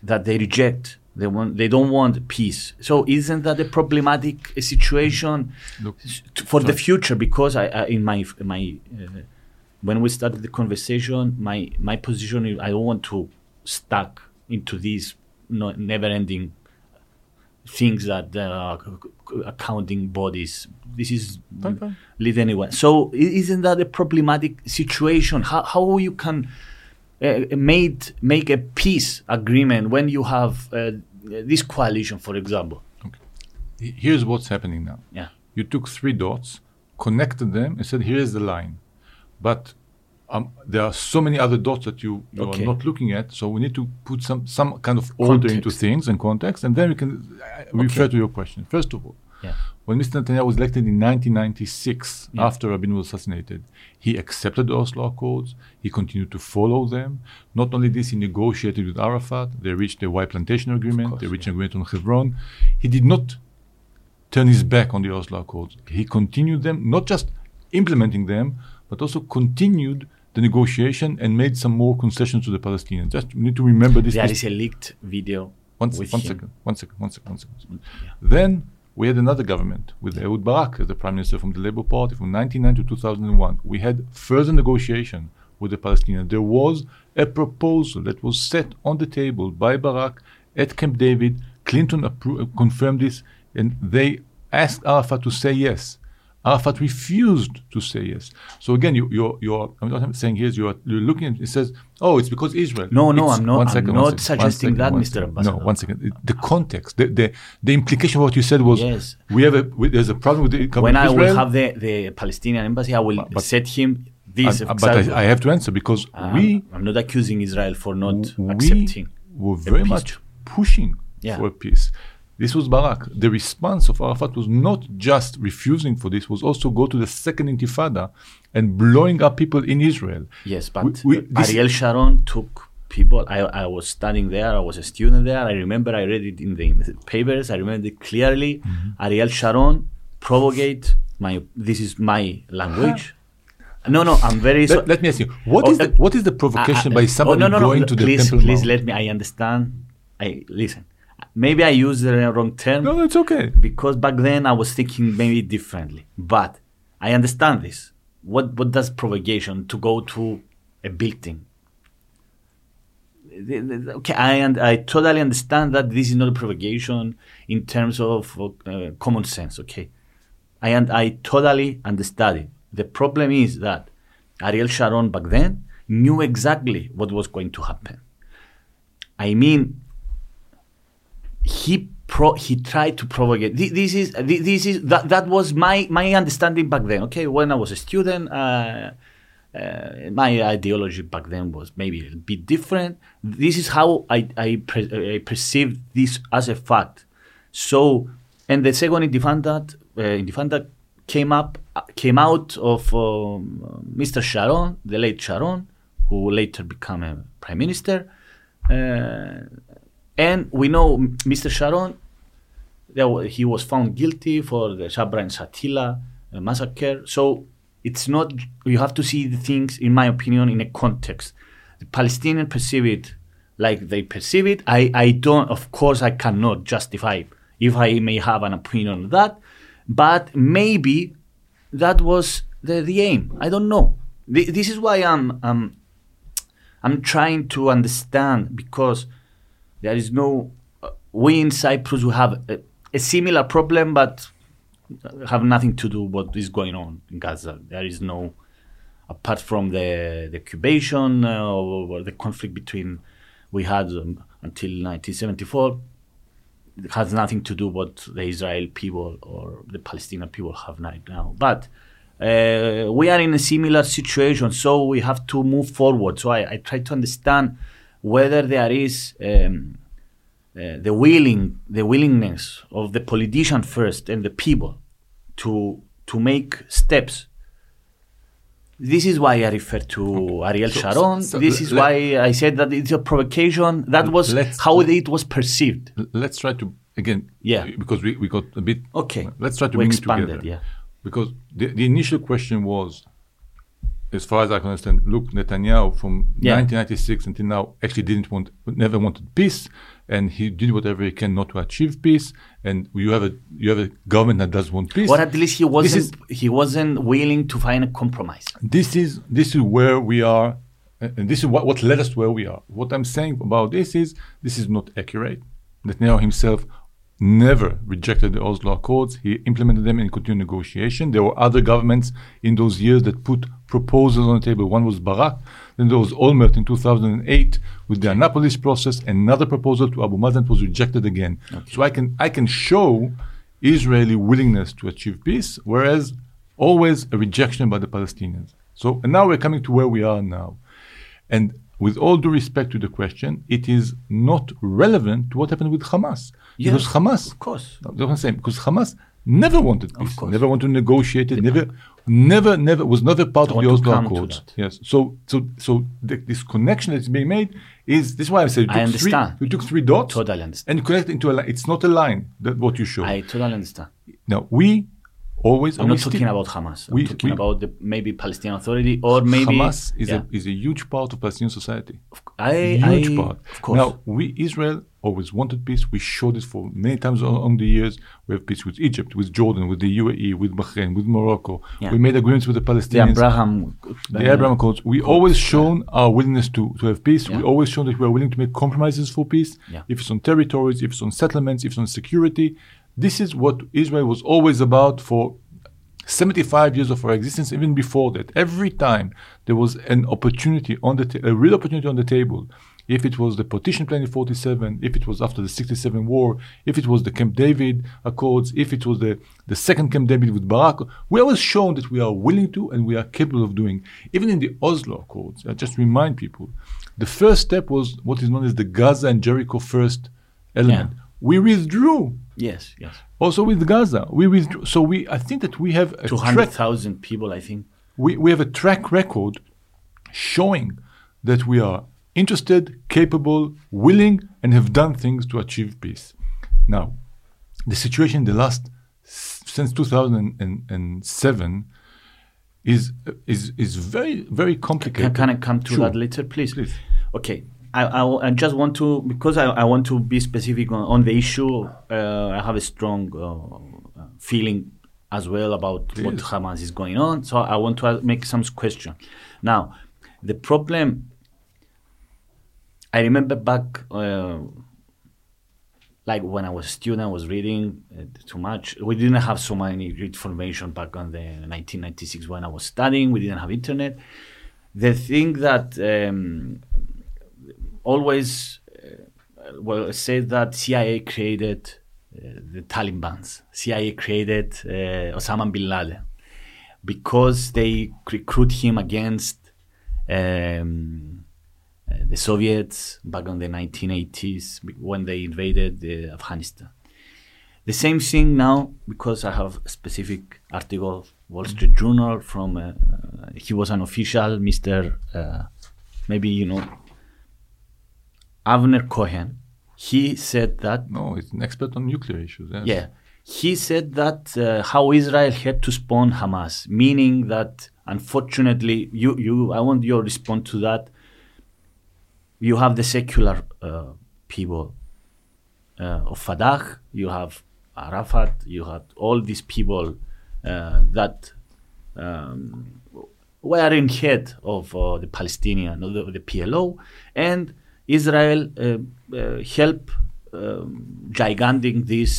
that they reject. They want they don't want peace. So isn't that a problematic situation Look, s- t- for the future? Because I, I in my my uh, when we started the conversation, my my position is I don't want to stuck into these no, never-ending things that uh, accounting bodies. This is fine. lead anywhere. So isn't that a problematic situation? How how you can uh, made make a peace agreement when you have uh, this coalition, for example? He- Here's what's happening now. Yeah. You took three dots, connected them, and said, "Here's the line." But um, there are so many other dots that you, you Okay. are not looking at. So we need to put some some kind of order into things and context, and then we can uh, refer to your question. First of all, Yeah. When Mr. Netanyahu was elected in 1996, Yeah. after Rabin was assassinated, he accepted the Oslo Accords. He continued to follow them. Not only this, he negotiated with Arafat. They reached the Wye Plantation Agreement. course, they reached yeah. an agreement on Hebron. He did not turn his back on the Oslo Accords. He continued them, not just implementing them, but also continued the negotiation and made some more concessions to the Palestinians. Just need to remember this. There is a leaked video one, one second, one second, one second, one second. Yeah. Then we had another government with Ehud Barak as the prime minister from the Labour Party from 1999 to 2001. We had further negotiation with the Palestinians. There was a proposal that was set on the table by Barak at Camp David. Clinton appro- confirmed this, and they asked Arafat to say yes. Arafat refused to say yes. So again, you, you're, you're, I'm not saying is you're, you're looking at it says, oh, it's because Israel. No, no, It's- I'm not- one I'm second, not second, suggesting second, that, Mr. second. Ambassador. No, one second. It- The context, the, the, the implication of what you said was, Yes. we have a, we, there's a problem with the When I will have the, the Palestinian embassy, I will But- but- set him this. and- but. I, I have to answer because we, I'm not accusing Israel for not we accepting. We were very much pushing Yeah. for peace. This was Barak. The response of Arafat was not just refusing for this, was also go to the second intifada and blowing up people in Israel. Yes, but We- we- Ariel Sharon took people. I, I was studying there. I was a student there. I remember I read it in the, in the papers. I remember it clearly. Mm-hmm. Ariel Sharon propagate my. This is my language. No, no, I'm very. so- Let, let me ask you, what Oh, is the what is the provocation Uh, by uh, somebody oh, no, no, going no, to the please, Temple Please Mount? let me. I understand. I listen. Maybe I used the wrong term No, it's okay. because back then I was thinking maybe differently. But I understand this. What what does provocation to go to a building? Okay, I and I totally understand that this is not a provocation in terms of uh, common sense. Okay, I and I totally understand it. The problem is that Ariel Sharon back then knew exactly what was going to happen. I mean, he pro he tried to provocate. Thi- This is thi- this is that that was my my understanding back then. Okay, when I was a student, uh, uh, my ideology back then was maybe a bit different. This is how I I, pre- I perceived this as a fact. So, and the second Intifada, uh, came up came out of um, Mr. Sharon, the late Sharon, who later became a prime minister. Uh, and we know Mr. Sharon, he was found guilty for the Sabra and Shatila uh, massacre. So it's not, you have to see the things, in my opinion, in a context. The Palestinians perceive it like they perceive it. I, I don't, of course, I cannot justify if I may have an opinion on that, but maybe that was the, the aim. I don't know. Th- This is why I'm, I'm, I'm trying to understand because there is no uh, we in Cyprus who have a, a similar problem but have nothing to do with what is going on in Gaza. There is no apart from the the occupation uh, or, the conflict between we had um, until 1974 it has nothing to do what the Israel people or the Palestinian people have right now. But uh, we are in a similar situation, so we have to move forward. So I, I try to understand whether there is um, uh, the willing, the willingness of the politician first and the people to to make steps. This is why I refer to Ariel So- Sharon. so this is why I said that it's a provocation. That was how it was perceived. Let's try to again, Yeah. because we, we got a bit. Okay. Let's try to We bring it together. yeah. Because the, the initial question was, as far as I can understand, look, Netanyahu from Yeah. 1996 until now actually didn't want, never wanted peace, and he did whatever he can not to achieve peace. And you have a you have a government that does want peace. Or at least he wasn't is- he wasn't willing to find a compromise. this is this is where we are and this is what, what led us to where we are what i'm saying about this is this is not accurate netanyahu himself never rejected the Oslo Accords. He implemented them and continued negotiation. There were other governments in those years that put proposals on the table. One was Barak, then there was Olmert in 2008 with the Annapolis process. Another proposal to Abu Mazen was rejected again. So I can I can show Israeli willingness to achieve peace, whereas always a rejection by the Palestinians. So and now we're coming to where we are now. And with all due respect to the question, it is not relevant to what happened with Hamas. Yes, because Hamas, of course. no, that's what I'm saying, because Hamas never wanted peace, never wanted to negotiate it, never, never, never was never part of the Oslo Accords. Yes. So, so, so the, this connection that's being made is this is why I said I took three, understand. we took three dots Totally understand. and connect into a line. It's not a line that what you show. I totally understand. now we always I'm not talking still- about Hamas. I'm we- talking we- about the maybe Palestinian Authority or maybe Hamas is yeah. a is a huge part of Palestinian society. I, huge I- part. Of course. Now, we Israel always wanted peace. We showed it for many times al- along the years. We have peace with Egypt, with Jordan, with the UAE, with Bahrain, with Morocco. Yeah. We made agreements with the the Palestinians. Abraham. the Abraham Accords. We always shown our willingness to, to have peace. We always shown that we are willing to make compromises for peace. Yeah. If it's on territories, if it's on settlements, if it's on security. This is what Israel was always about for 75 years of our existence, even before that. Every time there was an opportunity on the ta- a real opportunity on the table, if it was the partition plan in 47, if it was after the 67 war, if it was the Camp David Accords, if it was the, the second Camp David with Barak, we always shown that we are willing to and we are capable of doing. Even in the Oslo Accords, I just remind people, the first step was what is known as the Gaza and Jericho first element. Yeah. We withdrew. Yes, yes. Oh, also with Gaza, we withdrew. So we, I think that we have Two hundred thousand people, I think. we, we have a track record showing that we are interested, capable, willing, and have done things to achieve peace. Now, the situation in the last since 2007 is is is very very Can, complicated. can I come to Sure. that later, please? Please. Okay. I, I, I just want to because I, I want to be specific on, on the issue. Uh, I have a strong uh, feeling as well about what Please. Hamas is going on. So I want to make some question. Now, the problem. I remember back, uh, like when I was a student, I was reading uh, too much. We didn't have so many information back on the 1996 when I was studying. We didn't have internet. The thing that um, always uh, well said that CIA created uh, the Taliban's. CIA created uh, Osama bin Laden because they recruit him against um, uh, the Soviets back in the 1980s when they invaded uh, Afghanistan. The same thing now because I have a specific article, Wall Street Journal from. Uh, he was an official, Mr. Maybe you know, Avner Cohen. He said that No, he's an expert on nuclear issues. Yes. yeah. He said that uh, how Israel helped to spawn Hamas, meaning that unfortunately, you, you, I want your response to that. You have the secular uh, people uh, of Fatah, you have Arafat, you have all these people uh, that um, were in head of uh, the Palestinian, the, the PLO, and Israel uh, uh, help um, gigantic this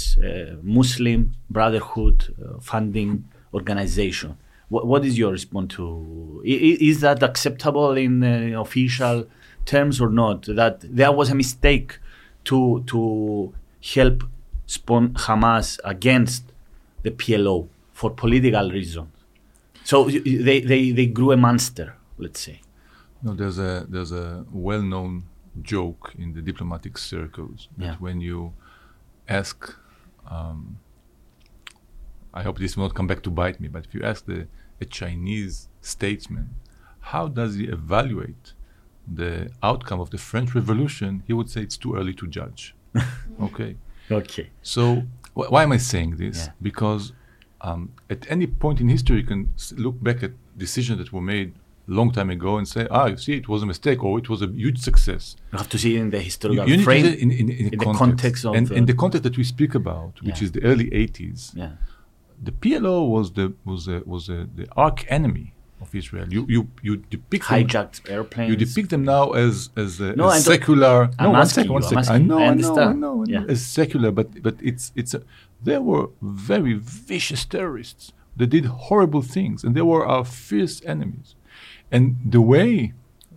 Muslim Brotherhood funding organization. What, what is your response to? i- i- Is that acceptable in official terms or not? That there was a mistake to to help spawn Hamas against the PLO for political reasons. So they, they, they grew a monster, let's say. No, there's a there's a well-known joke in the diplomatic circles that Yeah. when you ask, um, I hope this will not come back to bite me, but if you ask the a Chinese statesman, how does he evaluate the outcome of the French Revolution? He would say it's too early to judge. (laughs) okay. Okay. So wh- why am I saying this? Yeah. Because um, at any point in history, you can look back at decisions that were made long time ago and say, ah, you see, it was a mistake or it was a huge success. You have to see it in the You, historical you need to frame. see it in, in, in, in the context. context of, and uh, in the context that we speak about, which Yeah. is the early 80s, yeah. the PLO was the was a, was a, the arch enemy of Israel. You you you depict them, Hijacked airplanes. you depict them now as as, a, No, as secular. I'm no, one second, one you, second. I know. I I know, I know. Yeah. As secular, but but it's it's a, there were very vicious terrorists. They did horrible things, and they were our fierce enemies. And the way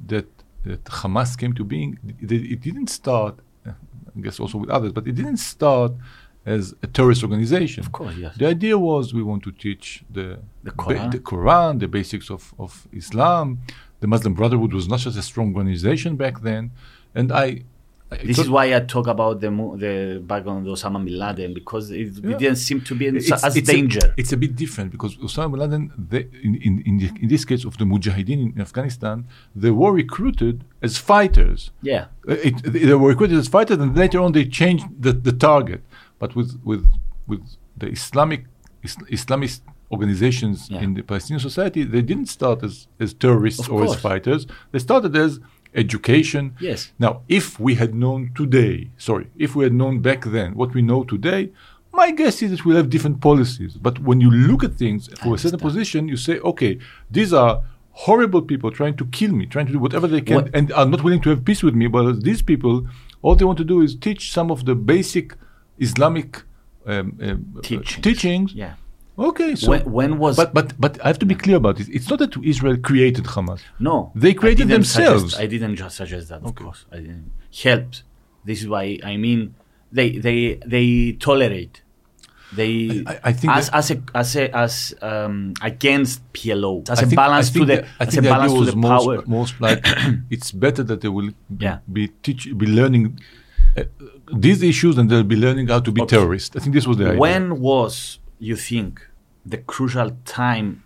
that that Hamas came to being, it, it didn't start. I guess also with others, but it didn't start as a terrorist organization. Of course, yes. The idea was we want to teach the The ba- Quran. the, Quran, the basics of, of Islam. The Muslim Brotherhood was not just a strong organization back then, and I. This is why I talk about the the background of Osama bin Laden because it, Yeah. didn't seem to be in, it's, as it's danger. A, it's a bit different because Osama bin Laden, they, in, in, in, the, in this case of the Mujahideen in Afghanistan, they were recruited as fighters. yeah, Uh, it, they were recruited as fighters, and later on they changed the, the target. But with with with the Islamic is, Islamist organizations Yeah. in the Palestinian society, they didn't start as, as terrorists or as fighters. They started as education. Yes. Now, if we had known today, sorry, if we had known back then what we know today, my guess is that we'll have different policies. But when you look at things from a certain position, you say, okay, these are horrible people trying to kill me, trying to do whatever they can, What- and are not willing to have peace with me. But these people, all they want to do is teach some of the basic Islamic um, um, Teachings. teachings. yeah. Okay, so when, when was but but but I have to be clear about this. It's not that Israel created Hamas. no? They created didn't themselves. Suggest, I didn't just suggest that. Of course, I didn't. Helped. This is why I mean they they they tolerate. They I- I think as as a as a as um against PLO as I a think- balance to the the- I as a balance to the most, power. Most like (coughs) it's better that they will be, Yeah. be teach be learning uh, these issues and they'll be learning how to be Okay. terrorists. I think this was the idea. When was you think the crucial time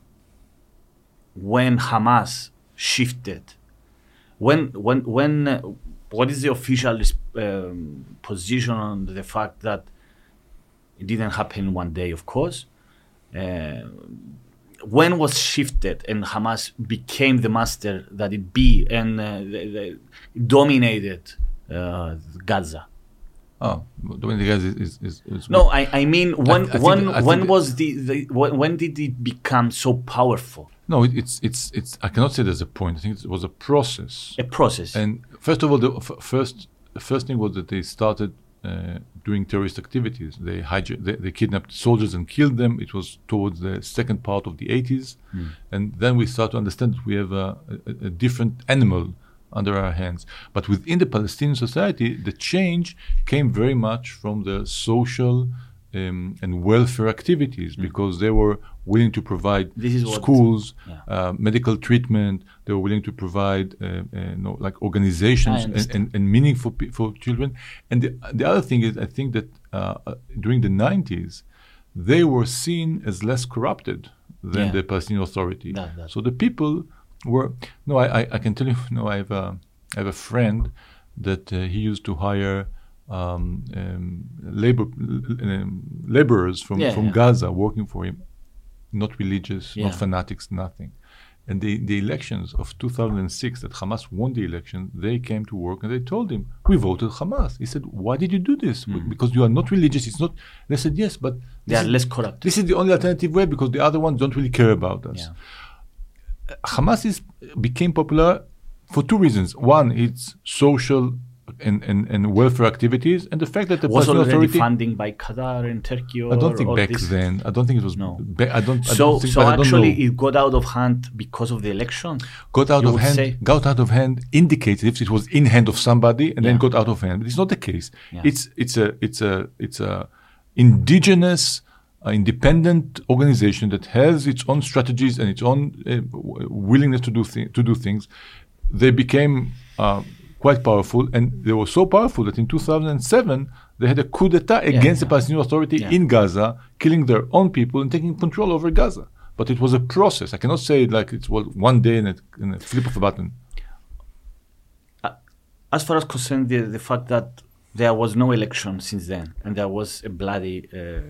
when Hamas shifted? When when when uh, what is the official um, position on the fact that it didn't happen one day, of course. Uh, when was shifted and Hamas became the master that it be and uh, the, the, dominated uh, Gaza? Oh, the guys is, is, is, is No, I, I mean when I think- when I when was the, the when, when did it become so powerful? no, it, it's it's it's. I cannot say there's a point. I think it was a process. A process. And first of all, the f- first the first thing was that they started uh, doing terrorist activities. They, they they kidnapped soldiers and killed them. It was towards the second part of the 80s, and then we start to understand that we have a, a, a different animal under our hands. But within the Palestinian society, the change came very much from the social. Um, and welfare activities because they were willing to provide schools, Yeah. uh, medical treatment. They were willing to provide, uh, uh, no, like organizations and, and, and meaning for, for children. And the, the other thing is, I think that uh, uh, during the 90s, they were seen as less corrupted than Yeah. the Palestinian Authority. That- that- So the people were. No, I, I, I can tell you. (laughs) No, I have a, I have a friend that uh, he used to hire. Um, um, labor um, laborers from, Yeah, from yeah. Gaza working for him, not religious, Yeah. not fanatics, nothing. And the, the elections of 2006, that Hamas won the election, they came to work and they told him, We voted Hamas. He said, Why did you do this? Because you are not religious. It's not. They said, Yes, but they are is- less corrupt. This is the only alternative way because the other ones don't really care about us. Yeah. Hamas is, became popular for two reasons. One, it's social and, and, and welfare activities, and the fact that the was Palestinian already Authority. funding by Qatar and Turkey. Or I don't think back this? then. I don't think it was. No. Ba- I don't. I So don't think, so but I don't actually it got out of hand because of the election. got out of hand. say? Got out of hand Indicated if it was in hand of somebody and then got out of hand. But it's not the case. Yeah. It's it's a it's a it's a indigenous. Uh, independent organization that has its own strategies and its own uh, willingness to do to do things, they became uh, quite powerful, and they were so powerful that in 2007 they had a coup d'état against the yeah. Palestinian Authority Yeah. in Gaza, killing their own people and taking control over Gaza. But it was a process. I cannot say it like it was one day in a, a flip of a button. As far as concerned the, the fact that there was no election since then, and there was a bloody uh, uh,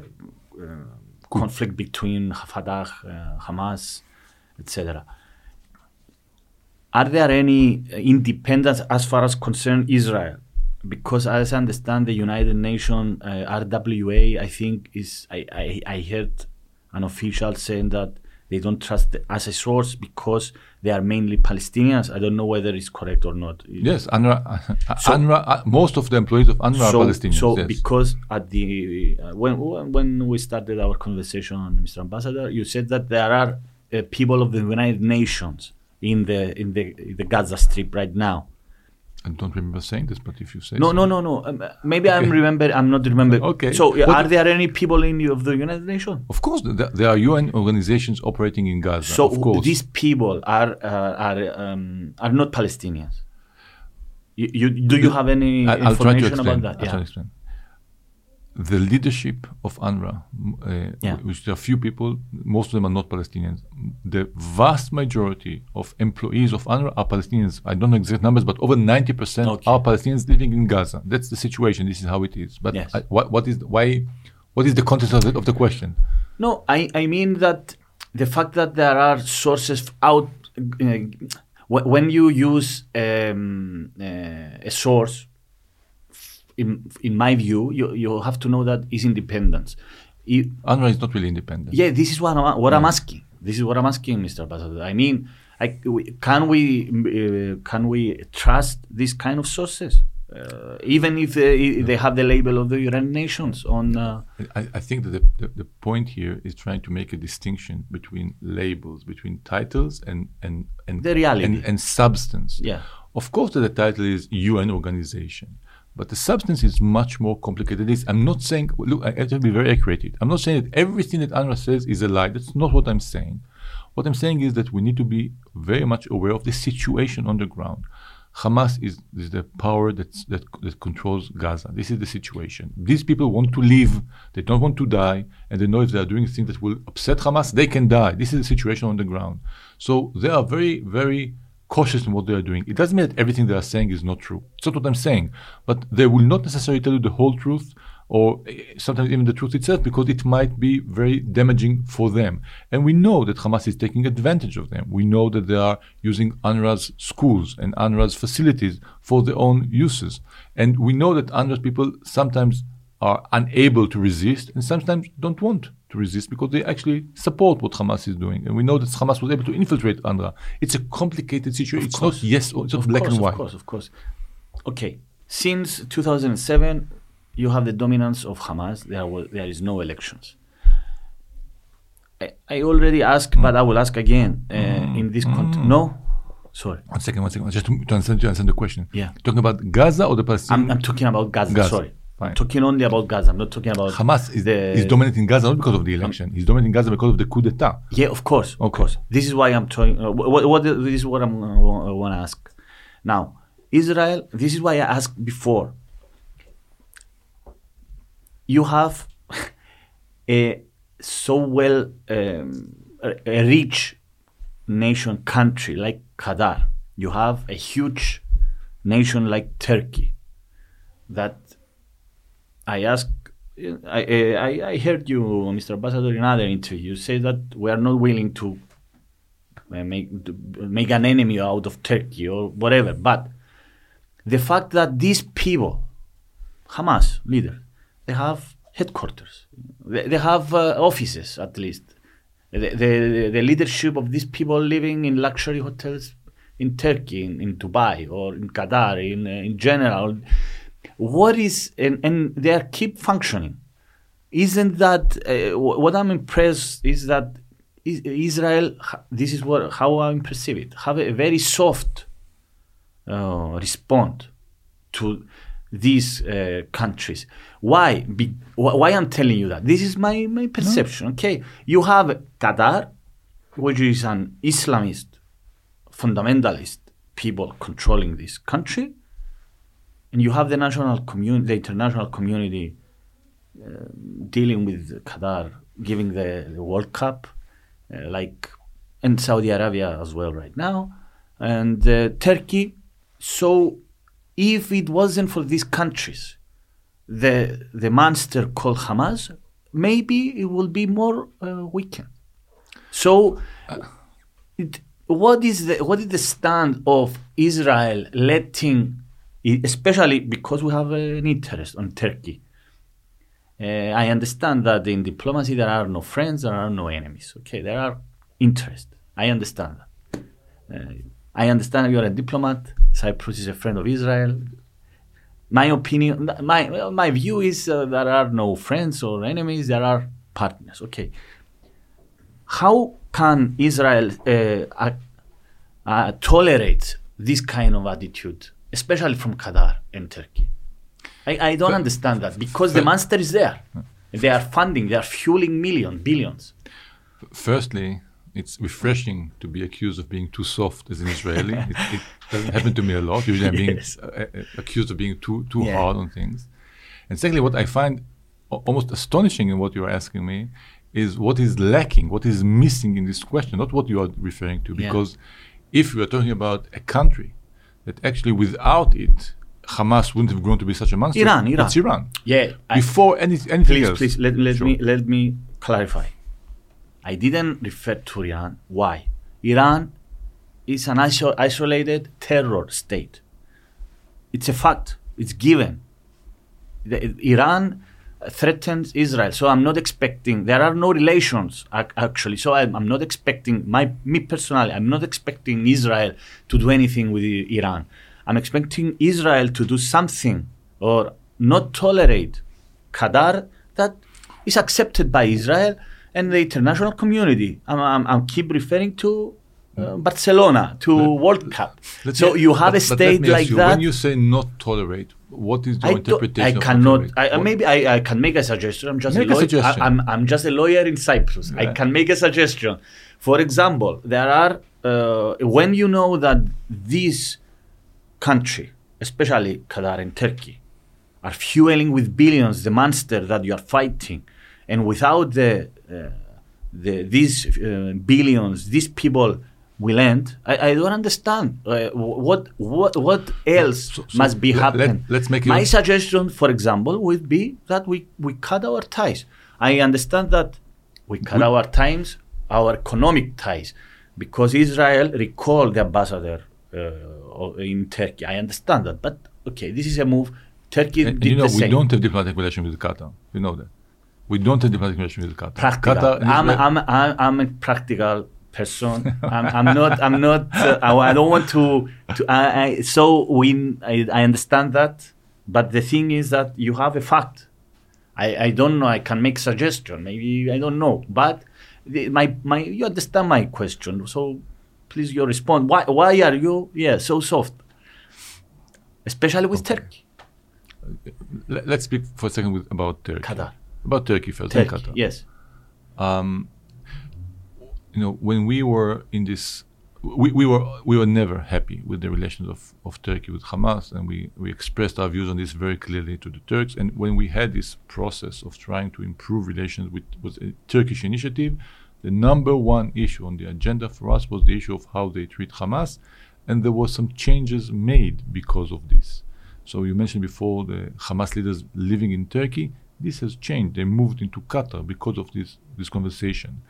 conflict between Fatah, uh, Hamas, etc. Are there any uh, independence as far as concern Israel? Because as I understand, the United Nations uh, RWA, I think is I, I I heard an official saying that they don't trust the, as a source because they are mainly Palestinians. I don't know whether it's correct or not. Yes, UNRWA, (laughs) So- UNRWA uh, most of the employees of UNRWA so, are Palestinians. so yes. because at the uh, when when we started our conversation, Mr. Ambassador, you said that there are uh, people of the United Nations in the in the in the Gaza Strip right now. I don't remember saying this, but if you say No, so. no, no, no. Um, maybe I'm Okay. remember. I'm not remember. Okay. So uh, What- are there any people in the, of the United Nations? Of course, there are UN organizations operating in Gaza. So of course. these people are uh, are um, are not Palestinians. You, you do you have any I- I'll try to information about that? I'll try to explain. The leadership of UNRWA, uh, Yeah. which there are few people, most of them are not Palestinians. The vast majority of employees of UNRWA are Palestinians. I don't know exact numbers, but over 90% Okay. are Palestinians living in Gaza. That's the situation. This is how it is. But Yes. I, what, what is why? What is the context of the, of the question? No, I, I mean that the fact that there are sources out uh, when you use um, uh, a source, in in my view, you, you have to know that is independence. UNRWA is not really independent. yeah, this is what I'm, what I'm asking. This is what I'm asking, Mr. Ambassador. I mean, I, can we uh, can we trust these kind of sources, uh, even if they, they have the label of the United Nations on? Uh, I, I think that the, the, the point here is trying to make a distinction between labels, between titles and and and The reality. and, and substance. Yeah. Of course, the title is UN organization, but the substance is much more complicated. This I'm not saying. Look, I have to be very accurate. I'm not saying that everything that UNRWA says is a lie. That's not what I'm saying. What I'm saying is that we need to be very much aware of the situation on the ground. Hamas is, is the power that's, that, that controls Gaza. This is the situation. These people want to live, they don't want to die, and they know if they are doing things that will upset Hamas, they can die. This is the situation on the ground. So they are very, very cautious in what they are doing. It doesn't mean that everything they are saying is not true. It's not what I'm saying. But they will not necessarily tell you the whole truth or eh, sometimes even the truth itself because it might be very damaging for them. And we know that Hamas is taking advantage of them. We know that they are using UNRWA's schools and UNRWA's facilities for their own uses. And we know that UNRWA's people sometimes are unable to resist and sometimes don't want to resist because they actually support what Hamas is doing. And we know that Hamas was able to infiltrate UNRWA. It's a complicated situation. It's not yes or it's not Of black course, and white. Of course, of course. Okay, since 2007, you have the dominance of Hamas. There, wa- there is no elections. I, I already asked, but I will ask again uh, in this context. No, sorry, One second, one second. Just to, to, answer, to answer the question. Yeah. Talking about Gaza or the Palestinian? I'm, I'm talking about Gaza. Gaza, Sorry, fine. Talking only about Gaza. I'm not talking about Hamas is, the is dominating Gaza not because of the election. He's dominating Gaza because of the coup d'etat. Yeah, of course, of course. This is why I'm talking. Uh, what, what this is what I'm uh, want to ask. Now, Israel. This is why I asked before. You have (laughs) a so well um, a rich nation country like Qatar. You have a huge nation like Turkey. That I ask. I, I I heard you, Mr. Ambassador, in other interviews say that we are not willing to uh, make make an enemy out of Turkey or whatever. But the fact that these people, Hamas leader, they have headquarters, they, they have uh, offices at least. The, the the leadership of these people living in luxury hotels in Turkey, in, in Dubai, or in Qatar, in uh, in general. What is and, and they are keep functioning. Isn't that uh, what I'm impressed is that Israel? This is what how I perceive it. Have a very soft uh, respond to these uh, countries. Why? Be, why I'm telling you that? This is my my perception. Okay, you have Qatar, which is an Islamist, fundamentalist people controlling this country, and you have the national community, the international community uh, dealing with Qatar, giving the, the World Cup, uh, like and Saudi Arabia as well right now, and uh, Turkey. So, if it wasn't for these countries, the the monster called Hamas, maybe it will be more uh, weakened. So, it, what is the what is the stand of Israel letting, especially because we have an interest on Turkey? Uh, I understand that in diplomacy there are no friends, there are no enemies. Okay, there are interests. I understand that. Uh, I understand you're a diplomat. Cyprus is a friend of Israel. My opinion, my my view is uh, there are no friends or enemies. There are partners. Okay. How can Israel uh, tolerate this kind of attitude, especially from Qatar and Turkey? I, I don't understand that because the monster is there. They are funding. They are fueling millions, billions. Firstly, it's refreshing to be accused of being too soft as an Israeli. (laughs) it, it doesn't happen to me a lot. Usually, I'm being uh, uh, accused of being too too Yeah. hard on things. And secondly, what I find almost astonishing in what you are asking me is what is lacking, what is missing in this question, not what you are referring to. Yeah. Because if we are talking about a country that actually without it, Hamas wouldn't have grown to be such a monster. Iran, Iran. It's Iran. Yeah. I- Before any, anything please, else. please let, let Sure. me let me clarify. I didn't refer to Iran. Why? Iran is an iso- isolated terror state. It's a fact. It's given. The- Iran threatens Israel, so I'm not expecting. There are no relations actually. So I'm, I'm not expecting my me personally. I'm not expecting Israel to do anything with Iran. I'm expecting Israel to do something or not tolerate Qatar that is accepted by Israel and the international community. I'm, I'm, I'm keep referring to uh, Barcelona, to World Cup. So me- you have but- a state like you, that. When you say not tolerate, what is your I, interpretation? I of cannot. I, What- maybe I, I can make a suggestion. I'm just Make a a lawyer. suggestion. I, am I'm just a lawyer in Cyprus. I can make a suggestion. For example, there are uh, when you know that this country, especially Qatar and Turkey, are fueling with billions the monster that you are fighting, and without the uh, the these uh, billions, these people will end. I, I don't understand uh, what what what else So- so must be let- let- happening. let's make it- My suggestion, for example, would be that we, we cut our ties. I understand that we cut We- our ties, our economic ties, because Israel recalled the ambassador uh, in Turkey. I understand that, but okay, this is a move. Turkey And, and you know, we same. don't have diplomatic relation with Qatar. You know that. We don't have diplomatic relation with Qatar. practical. Qatar I'm, I'm, I'm, I'm a practical person. I'm, I'm not. I'm not. Uh, I, I don't want to. to I, I, so we. I, understand that, but the thing is that you have a fact. I, I don't know. I can make suggestion. Maybe I don't know. But the, my my you understand my question. So please you respond. Why why are you yeah so soft? Especially with Okay. Turkey, Let- Let's speak for a second with, about Turkey. Qatar, About Turkey first. Turkey. Qatar. Yes. um, you know, when we were in this, we, we were we were never happy with the relations of, of Turkey with Hamas, and we, we expressed our views on this very clearly to the Turks. And when we had this process of trying to improve relations with was a Turkish initiative, the number one issue on the agenda for us was the issue of how they treat Hamas, and there were some changes made because of this. So you mentioned before the Hamas leaders living in Turkey. This has changed. They moved into Qatar because of this this conversation.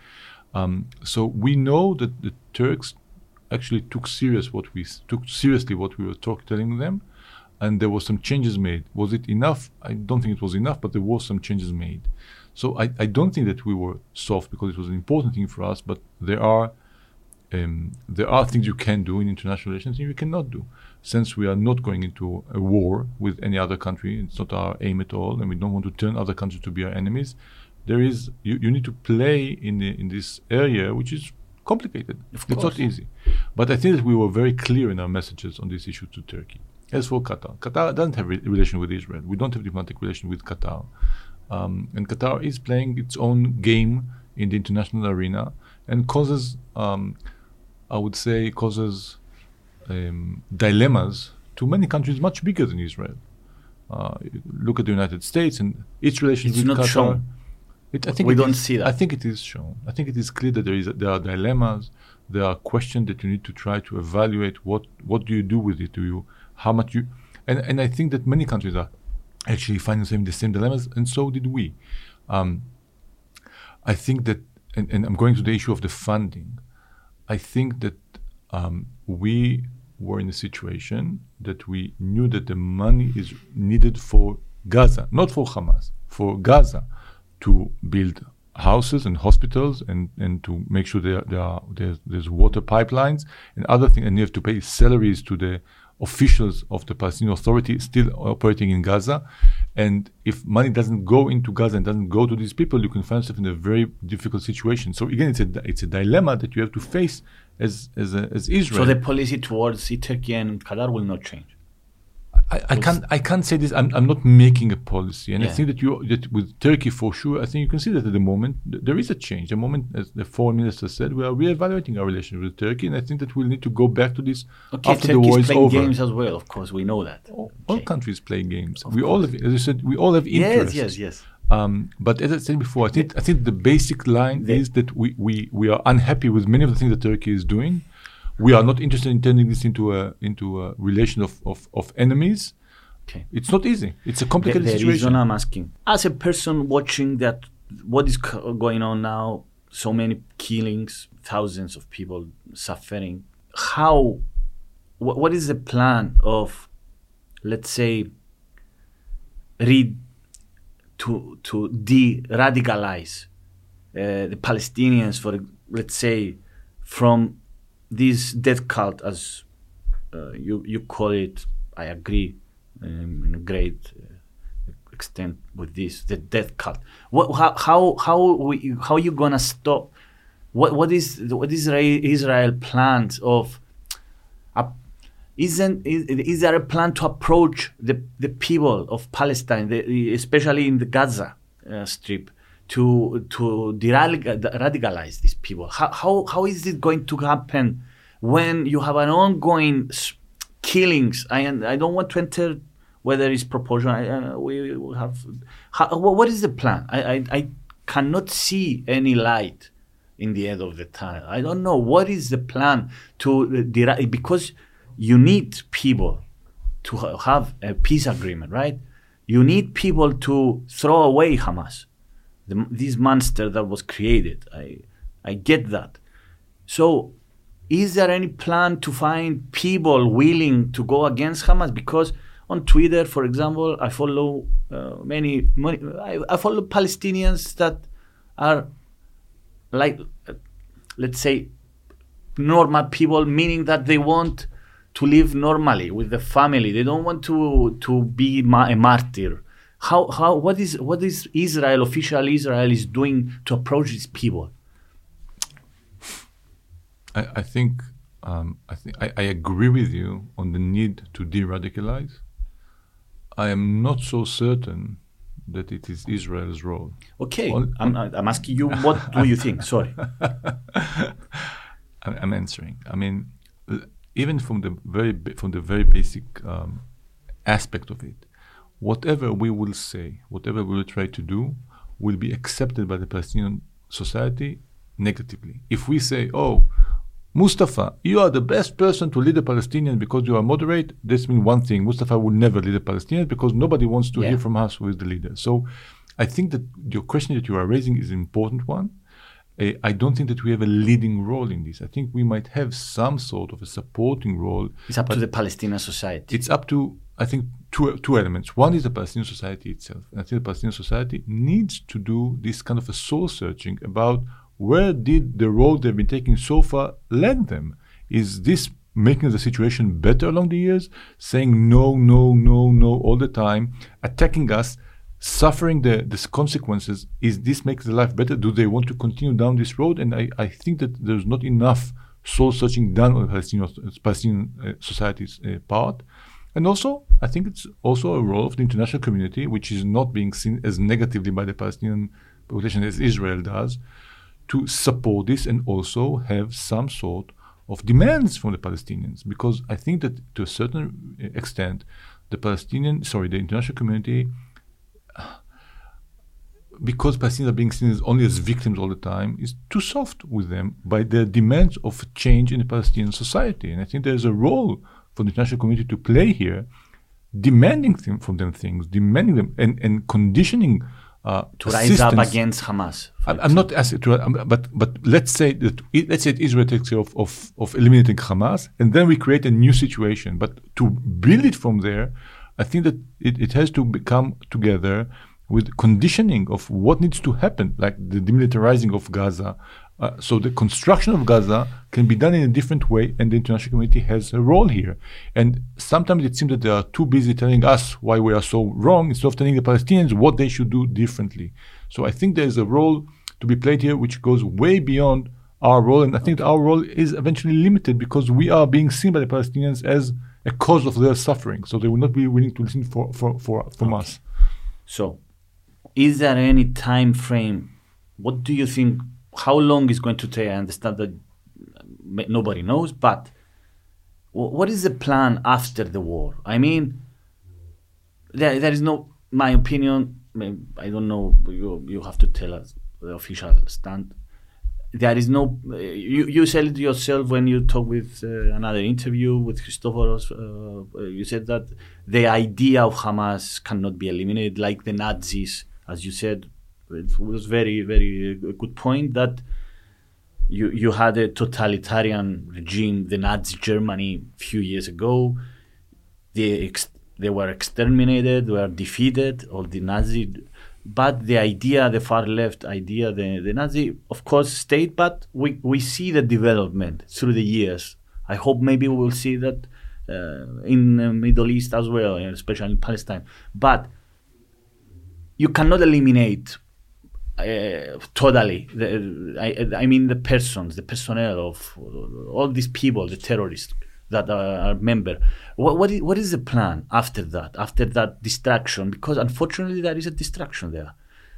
Um, so we know that the Turks actually took serious what we took seriously what we were talk, telling them, and there were some changes made. Was it enough? I don't think it was enough, but there were some changes made. So I, I don't think that we were soft because it was an important thing for us, but there are um, there are things you can do in international relations and you cannot do. Since we are not going into a war with any other country, it's not our aim at all, and we don't want to turn other countries to be our enemies. There is you, you need to play in the, in this area, which is complicated. Of it's course. not easy, but I think that we were very clear in our messages on this issue to Turkey. As for Qatar, Qatar doesn't have a relation with Israel. We don't have diplomatic relation with Qatar, um, and Qatar is playing its own game in the international arena and causes, um, I would say, causes um, dilemmas to many countries much bigger than Israel. Uh, look at the United States and its relations It's with Qatar. shown. It, I think We don't is- see that. I think it is shown. I think it is clear that there is there are dilemmas. There are questions that you need to try to evaluate. What what do you do with it? Do you how much you and and I think that many countries are actually finding the same the same dilemmas, and so did we. Um, I think that, and, and I'm going to the issue of the funding. I think that um, we were in a situation that we knew that the money is needed for Gaza, not for Hamas, for Gaza to build houses and hospitals and, and to make sure there, there are there's, there's water pipelines and other things and you have to pay salaries to the officials of the Palestinian Authority still operating in Gaza. And if money doesn't go into Gaza and doesn't go to these people, you can find yourself in a very difficult situation. So again, it's a it's a dilemma that you have to face as as, a, as Israel. So the policy towards Turkey and Qatar will not change. I, I can't I can't say this. I'm, I'm not making a policy, and I think that you that with Turkey for sure. I think you can see that at the moment th- there is a change. The moment, as the foreign minister said, we are reevaluating our relationship with Turkey, and I think that we'll need to go back to this Okay, after the Turkey war is playing over. games as well. Of course, we know that. All, all Okay. countries play games. we all have, as I said, we all have interests. Yes, yes, yes. Um, but as I said before, I think I think the basic line The- is that we, we, we are unhappy with many of the things that Turkey is doing. We are not interested in turning this into a into a relation of, of, of enemies. Okay. It's not easy. It's a complicated the situation. reason I'm asking, as a person watching that, what is going on now? So many killings, thousands of people suffering. How? Wh- what is the plan of, let's say, read to to de-radicalize uh, the Palestinians for let's say from this death cult as uh, you you call it. I agree um, in a great uh, extent with this the death cult. What how how how we, how you gonna stop? What what is what is Israel, Israel plans of? Uh, isn't is, is there a plan to approach the, the people of Palestine, the, especially in the Gaza uh, Strip, to to radicalize these people? How, how how is it going to happen when you have an ongoing killings? I I don't want to enter whether it's proportional. I, uh, we have how, what is the plan? I, I I cannot see any light in the end of the tunnel. I don't know what is the plan to uh, deri- because you need people to have a peace agreement, right? You need people to throw away Hamas, the, this monster that was created. I I get that. So, is there any plan to find people willing to go against Hamas? Because on Twitter, for example, I follow uh, many, many I, I follow Palestinians that are like, uh, let's say, normal people, meaning that they want to live normally with the family. They don't want to to be ma- a martyr. How how what is what is Israel official Israel is doing to approach these people? I, I think um, I think I, I agree with you on the need to de-radicalize. I am not so certain that it is Israel's role. Okay, On- I'm, I'm asking you, what (laughs) do you think? Sorry. I'm answering. I mean, even from the very from the very basic um, aspect of it, whatever we will say, whatever we will try to do, will be accepted by the Palestinian society negatively. If we say, "Oh, Mustafa, you are the best person to lead the Palestinians because you are moderate," this means one thing: Mustafa will never lead the Palestinians because nobody wants to Yeah. hear from us who is the leader. So, I think that your question that you are raising is an important one. Uh, I don't think that we have a leading role in this. I think we might have some sort of a supporting role. It's up to the Palestinian society. It's up to, I think, two, two elements. One is the Palestinian society itself. And I think the Palestinian society needs to do this kind of a soul searching about where did the road they've been taking so far land them? Is this making the situation better along the years? Saying no, no, no, no all the time, attacking us, suffering the, the consequences is this makes the life better do they want to continue down this road and i, I think that there's not enough soul searching done on the palestinian, palestinian uh, society's uh, part and also i think it's also a role of the international community which is not being seen as negatively by the palestinian population as israel does to support this and also have some sort of demands from the palestinians because i think that to a certain extent the palestinian sorry the international community because Palestinians are being seen as only as victims all the time, is too soft with them by their demands of change in the Palestinian society. And I think there's a role for the international community to play here, demanding th- from them things, demanding them, and, and conditioning uh, to rise up against Hamas. I'm, I'm not asking to, um, but but let's say that let's say Israel takes care of, of of eliminating Hamas, and then we create a new situation. But to build it from there, I think that it, it has to become together with conditioning of what needs to happen, like the demilitarizing of Gaza. Uh, so the construction of Gaza can be done in a different way, and the international community has a role here. And sometimes it seems that they are too busy telling us why we are so wrong instead of telling the Palestinians what they should do differently. So I think there is a role to be played here which goes way beyond our role, and I think our role is eventually limited because we are being seen by the Palestinians as a cause of their suffering. So they will not be willing to listen for, for, for from Okay. us. So, is there any time frame? What do you think? How long is going to take? I understand that nobody knows, but what is the plan after the war? I mean, there, there is no. My opinion. I don't know. You you have to tell us the official stand. There is no. You you said it yourself when you talk with uh, another interview with Christoforos. Uh, uh, you said that the idea of Hamas cannot be eliminated, like the Nazis, as you said. It was very very uh, good point that you you had a totalitarian regime, the Nazi Germany, a few years ago. They ex- they were exterminated, were defeated, all the Nazi. But the idea, the far left idea, the, the Nazi, of course, stayed. But we, we see the development through the years. I hope maybe we will see that uh, in the Middle East as well, especially in Palestine. But you cannot eliminate uh, totally. The, I, I mean the persons, the personnel of all these people, the terrorists that are, are member. What what is, what is the plan after that? After that distraction? Because unfortunately there is a distraction there.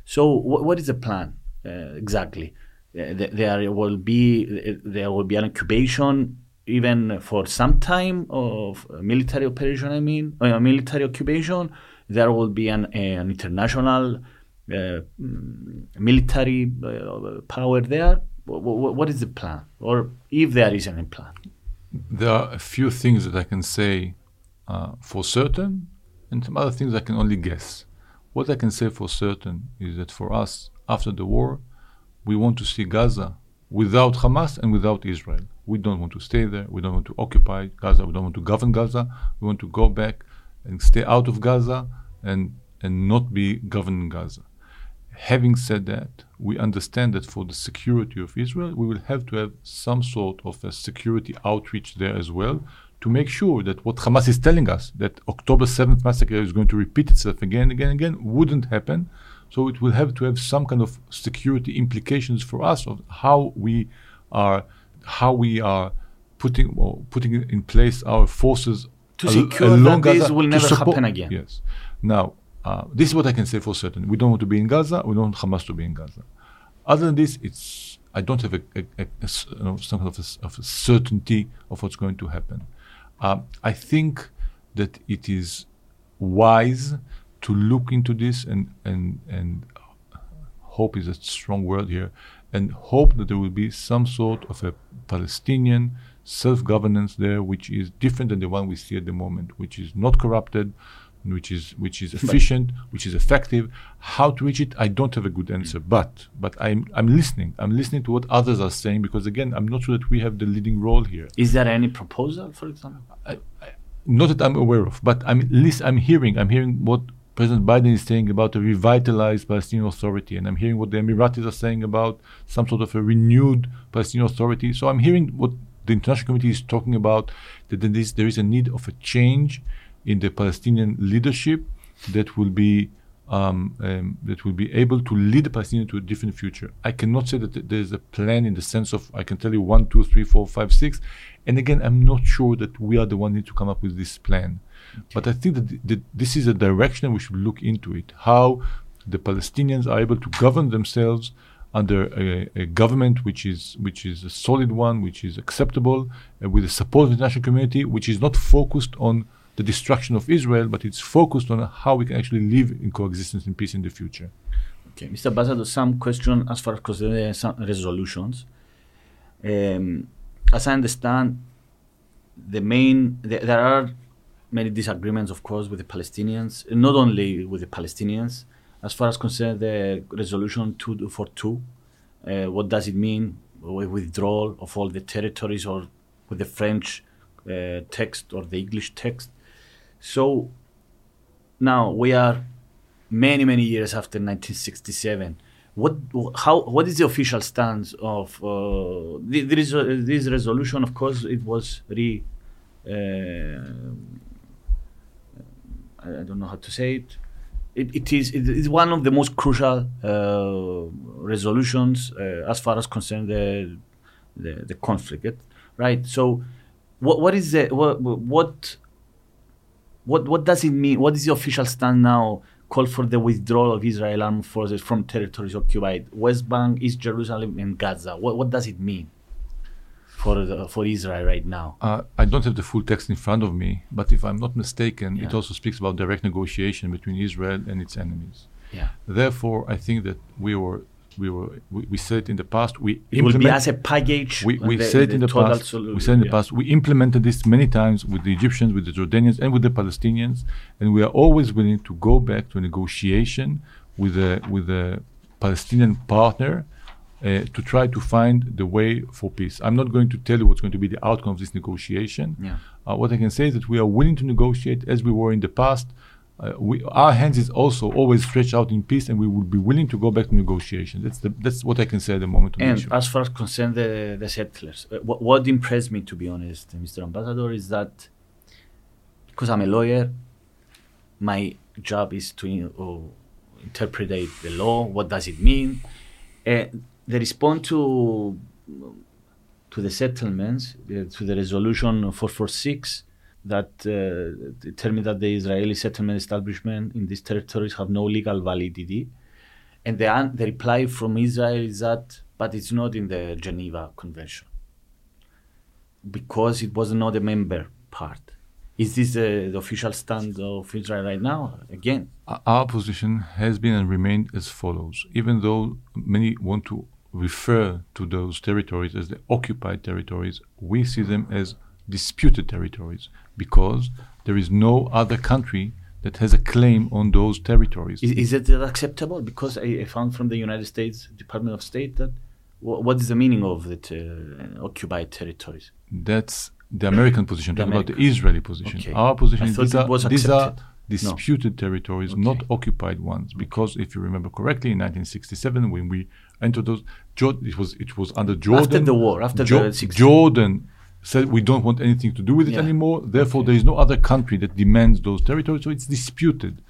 So what, what is the plan uh, exactly? Uh, there will be there will be an incubation even for some time of military operation. I mean, uh, a military occupation. There will be an, an international uh, mm, military uh, power there. Wh- wh- what is the plan, or if there is any plan? There are a few things that I can say uh, for certain, and some other things I can only guess. What I can say for certain is that for us, after the war, we want to see Gaza without Hamas and without Israel. We don't want to stay there. We don't want to occupy Gaza. We don't want to govern Gaza. We want to go back and stay out of Gaza and, and not be governing Gaza. Having said that, we understand that for the security of Israel, we will have to have some sort of a security outreach there as well to make sure that what Hamas is telling us, that October 7th massacre is going to repeat itself again and again and again, wouldn't happen. So it will have to have some kind of security implications for us of how we are, how we are putting or putting in place our forces To al- secure that this will never support- happen again. Yes. Now, uh, this is what I can say for certain. We don't want to be in Gaza. We don't want Hamas to be in Gaza. Other than this, it's I don't have a, a, a- a you know, some kind of of a certainty of what's going to happen. Um, I think that it is wise to look into this and and and hope is a strong word here, and hope that there will be some sort of a Palestinian self-governance there, which is different than the one we see at the moment, which is not corrupted, which is which is efficient, which is effective. How to reach it, I don't have a good answer, but but I'm I'm listening. I'm listening to what others are saying because again, I'm not sure that we have the leading role here. Is there any proposal, for example? Not that I'm aware of, but I'm least I'm hearing. I'm hearing what President Biden is saying about a revitalized Palestinian Authority, and I'm hearing what the Emiratis are saying about some sort of a renewed Palestinian Authority. So I'm hearing what the international community is talking about. That there is, there is a need of a change in the Palestinian leadership that will be um, um, that will be able to lead the Palestinians to a different future. I cannot say that th- there is a plan in the sense of I can tell you one, two, three, four, five, six, and again, I'm not sure that we are the one need to come up with this plan. But I think that, th- that this is a direction we should look into it. How the Palestinians are able to govern themselves under a, a government which is which is a solid one, which is acceptable, uh, with the support of the international community, which is not focused on the destruction of Israel, but it's focused on how we can actually live in coexistence and peace in the future. Okay, Mr. Ambassador, some question as far as concerning some resolutions. Um, as I understand, the main the, there are many disagreements, of course, with the Palestinians, not only with the Palestinians. As far as concerned the resolution two four two, uh, what does it mean? With withdrawal of all the territories, or with the French uh, text or the English text. So now we are many many years after 1967. What how what is the official stance of uh, thi- there is a- this resolution? Of course, it was re. Uh, I I don't know how to say it. It, it is it is one of the most crucial uh, resolutions uh, as far as concerned the the, the conflict, right? So, what what is the what what what what does it mean? What is the official stand now? Call for the withdrawal of Israel armed forces from territories occupied, West Bank, East Jerusalem, and Gaza. What what does it mean for the, for Israel right now? Uh, I don't have the full text in front of me, but if I'm not mistaken, it also speaks about direct negotiation between Israel and its enemies. Yeah, Therefore, I think that we were we were we, we said in the past. We it will be as a package. we, we the- said it in the past. solu- we said in the yeah. past. We implemented this many times with the Egyptians, with the Jordanians, and with the Palestinians, and we are always willing to go back to a negotiation with a with a Palestinian partner uh, to try to find the way for peace. I'm not going to tell you what's going to be the outcome of this negotiation. Yeah. Uh, what I can say is that we are willing to negotiate as we were in the past. Uh, we, our hands is also always stretched out in peace, and we would be willing to go back to negotiation. That's the, that's what I can say at the moment. And as far as concern the, the settlers, uh, what, what impressed me, to be honest, Mr. Ambassador, is that because I'm a lawyer, my job is to uh, interpret the law. What does it mean? Uh, the response to to the settlements, uh, to the resolution 446, that uh, determined that the Israeli settlement establishment in these territories have no legal validity. And the, an- the reply from Israel is that, but it's not in the Geneva Convention because it was not a member part. Is this uh, the official stand of Israel right now? Again, Our position has been and remained as follows. Even though many want to refer to those territories as the occupied territories, we see them as disputed territories because there is no other country that has a claim on those territories. is, is it acceptable? Because I, I found from the United States Department of State that wha- what is the meaning of the uh, occupied territories? That's the American position. The Talking about the Israeli position. Okay. Our position is these are, these are disputed territories, not occupied ones. Because if you remember correctly, in 1967, when we entered those, it was it was under Jordan. After the war, after Jo- the 60 Jordan said we don't want anything to do with it Yeah. anymore. Therefore, Okay. there is no other country that demands those territories. So it's disputed.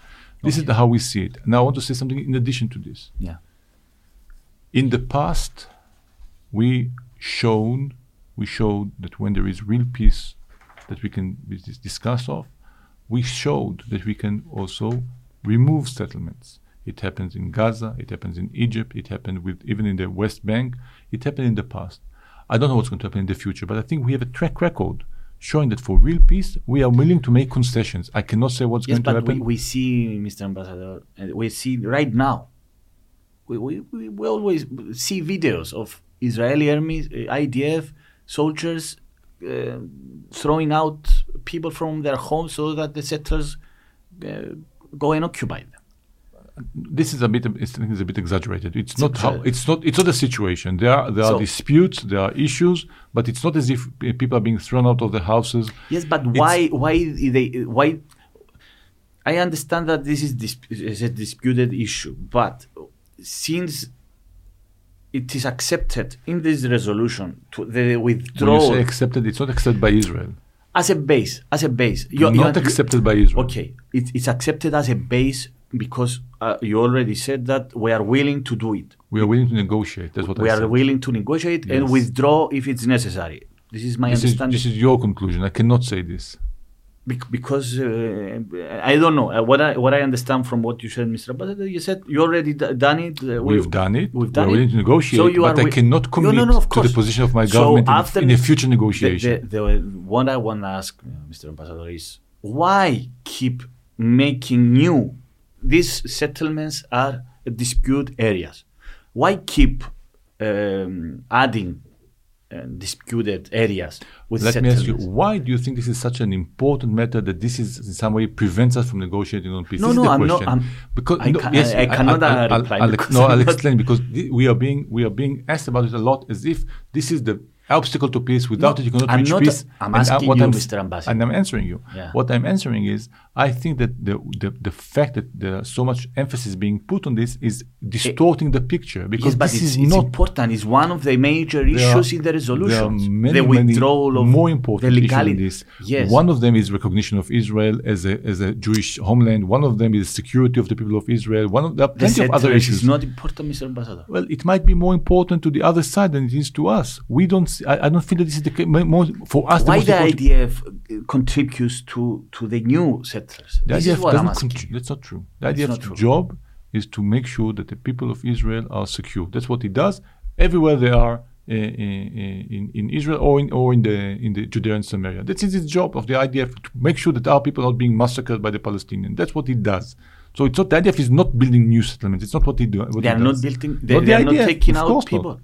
This is how we see it. Now I want to say something in addition to this Yeah. in the past we shown we showed that when there is real peace that we can dis- dis- discuss of we showed that we can also remove settlements it happens in gaza it happens in egypt it happened with even in the west bank it happened in the past i don't know what's going to happen in the future but i think we have a track record showing that for real peace we are willing to make concessions i cannot say what's Yes, going to but we, happen we see, Mr. Ambassador, we see right now, we, we, we, we always see videos of Israeli army, uh, IDF soldiers uh, throwing out people from their homes so that the settlers uh, go and occupy them. This is a bit it's, a bit exaggerated. It's, It's not how it's not it's not a situation. There are there are disputes, there are issues, but it's not as if people are being thrown out of the houses. Yes, but It's- why? Why they? Why? I understand that this is, dis- is a disputed issue, but since it is accepted in this resolution to the withdrawal accepted, it's not accepted by Israel. as a base, as a base, you, not you- accepted by Israel. Okay, it, it's accepted as a base because uh, you already said that we are willing to do it. We are willing to negotiate. That's what we I are said. willing to negotiate and withdraw if it's necessary. This is my This is, understanding. this is your conclusion. I cannot say this. Bec- because uh, I don't know uh, what I what I understand from what you said, Mr. Ambassador. You said you already d- done it. Uh, we- We've done it. We've done We're it. willing to negotiate, So you but are I cannot commit no, no, of to the position of my government in- after in, a the- future The, negotiation. the, the, what I want to ask, uh, Mr. Ambassador, is why keep making new? These settlements are dispute areas. Why keep um, adding uh, disputed areas with Let me ask you, why do you think this is such an important matter that this is in some way prevents us from negotiating on peace? No, this no, I'm not- I'm- because I no, yes, I- I cannot, uh, I'll, reply I'll, because no, I'll explain because we are being we are being asked about it a lot as if this is the obstacle to peace. Without No, it, you cannot I'm reach not- peace. I'm And, uh, asking what you, I'm- Mr. Ambassador. And I'm answering you. Yeah. What I'm answering is, I think that the, the the fact that there's so much emphasis being put on this is distorting the picture because Yes, but this it's, is it's not important. It's one of the major there are- issues in the resolution. the withdrawal of more important the issues in this. Yes. One of them is recognition of Israel as a as a Jewish homeland. One of them is security of the people of Israel. One of there are the plenty of other issues. is not important, Mr. Ambassador. well, it might be more important to the other side than it is to us. We don't. I, I don't feel that this is the ca- mo- more for us. Why most the IDF uh, contributes to, to the new settlers? The this IDF is what I'm doesn't asking. contri- That's not true. The It's IDF's not true. job is to make sure that the people of Israel are secure. That's what it does everywhere they are uh, uh, in, in Israel or in or in the in the Judea and Samaria. That is its job of the IDF to make sure that our people are not being massacred by the Palestinians. That's what it does. So it's not the IDF is not building new settlements. It's not what it do. What They are not building. They, Not they the are not taking out people. not.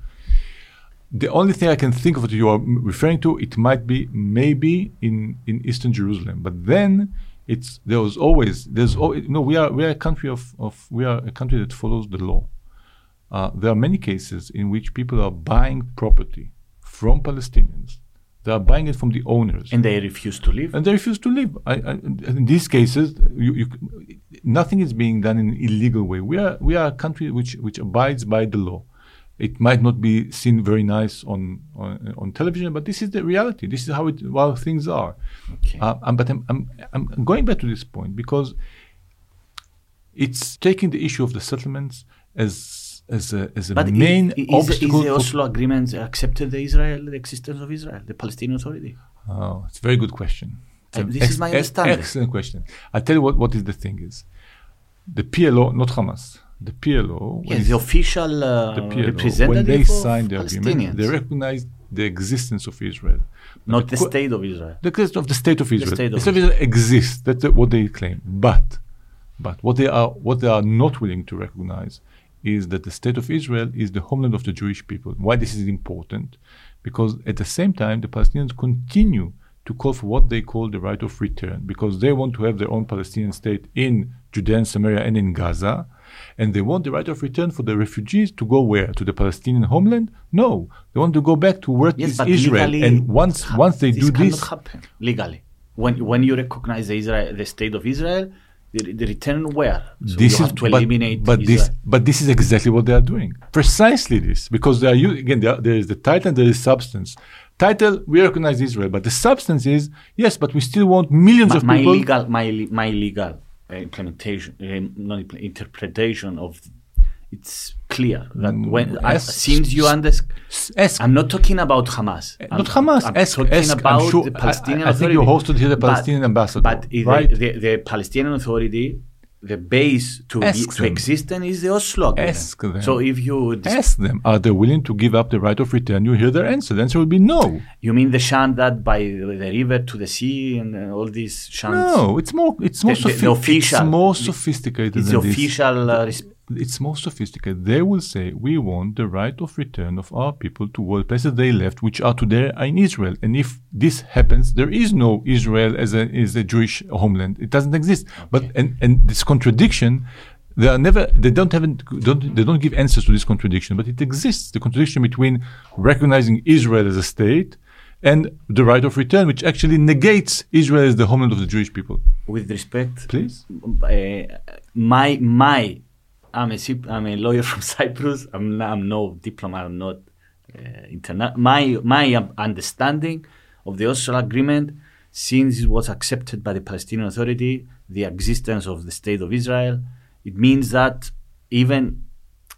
The only thing I can think of that you are referring to, it might be maybe in, in Eastern Jerusalem, but then it's there was always there's al- you know we are we are a country of, of we are a country that follows the law. Uh, there are many cases in which people are buying property from Palestinians. They are buying it from the owners, And they refuse to leave. and they refuse to leave. I, I, in these cases, you, you, nothing is being done in an illegal way. We are we are a country which which abides by the law. It might not be seen very nice on on, on television, but this is the reality. This is how it how things are. Okay. Uh, um, but I'm, I'm I'm going back to this point because it's taking the issue of the settlements as as a as a But main is, obstacle. is the Oslo agreement accepted the Israel, the existence of Israel, the Palestinian Authority? Oh, it's a very good question. Uh, this is my understanding. Excellent question. I tell you what, what is the thing is. The PLO, not Hamas, the PLO, when Yes, it's- the official uh, the PLO, representative when they of signed the agreement, they recognized the existence of Israel. But not the que- state of Israel. the existence of the state of Israel. state of state of Israel exists. That's uh, what they claim. But, but what they are what they are not willing to recognize is that the state of Israel is the homeland of the Jewish people. Why this is important? Because at the same time, the Palestinians continue to call for what they call the right of return, because they want to have their own Palestinian state in Judea and Samaria and in Gaza. And they want the right of return for the refugees to go where? To the Palestinian homeland? No. They want to go back to where Yes, is but Israel. legally, And once once they this do this, happen legally. When when you recognize the Israel, the state of Israel, the, the return where? So this you is have to but, eliminate but this Israel. but this is exactly what they are doing precisely this because they are again there, are- there is the title there is substance title we recognize israel but the substance is yes but we still want millions my, of my people legal my my legal implementation not impl- interpretation of it's clear that Mm, when I, since you understand, I'm not talking about Hamas. I'm, not Hamas. I'm ask, talking ask, about I'm sure, the Palestinian I, I think you hosted here the But- Palestinian ambassador, But the, the, the Palestinian Authority, the base to to exist and is the Oslo Agreement. Ask them. So if you dis- ask them are they willing to give up the right of return you hear their answer the answer will be no you mean the chant that by the river to the sea and uh, all these chants? no it's more it's more, The- the- the official- it's more sophisticated It's the official. Uh, res- it's more sophisticated. They will say, we want the right of return of our people to what places they left, which are today in Israel. And if this happens, there is no Israel as a, as a Jewish homeland. It doesn't exist. But, and, and this contradiction, they are never, they don't have, don't, they don't give answers to this contradiction, but it exists. The contradiction between recognizing Israel as a state and the right of return, which actually negates Israel as the homeland of the Jewish people. with respect, Please? uh, my my I'm a I'm a lawyer (laughs) from Cyprus. I'm not, I'm no diplomat. I'm not uh, interna- My my understanding of the Oslo Agreement, since it was accepted by the Palestinian Authority, the existence of the state of Israel, it means that even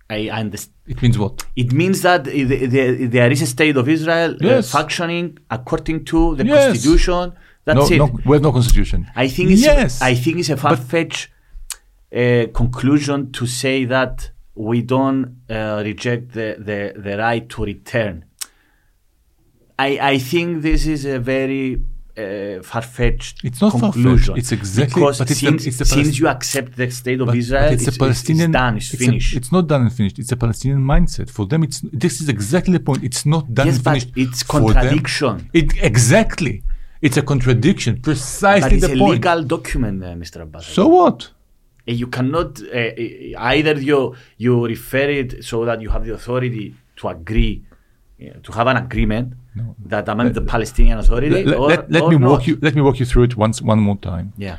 I understand. It means what? It means that the, the, there is a state of Israel uh, functioning according to the Yes. constitution. That's no, it. no, we have no constitution. I think it's yes. I think it's a far fetched uh, conclusion to say that we don't uh, reject the, the, the right to return. I I think this is a very uh, far fetched It's not far-fetched. conclusion. It's exactly- because but it's the- since, it's the since you accept the state of But- Israel, but it's, a Palestinian. it's done, it's, a- finished. it's not done and finished. It's a Palestinian mindset. For them, it's this is exactly the point. It's not done yes, and but finished. it's For them, contradiction. it exactly. It's a contradiction. but Precisely it's the a point. legal document, uh, Mr. Abbas. So what? Uh, you cannot uh, uh, either you you refer it so that you have the authority to agree to have an agreement No. that among the Palestinian Authority. Let, let- or, let- let or me walk you. Let me walk you through it once, one more time. Yeah.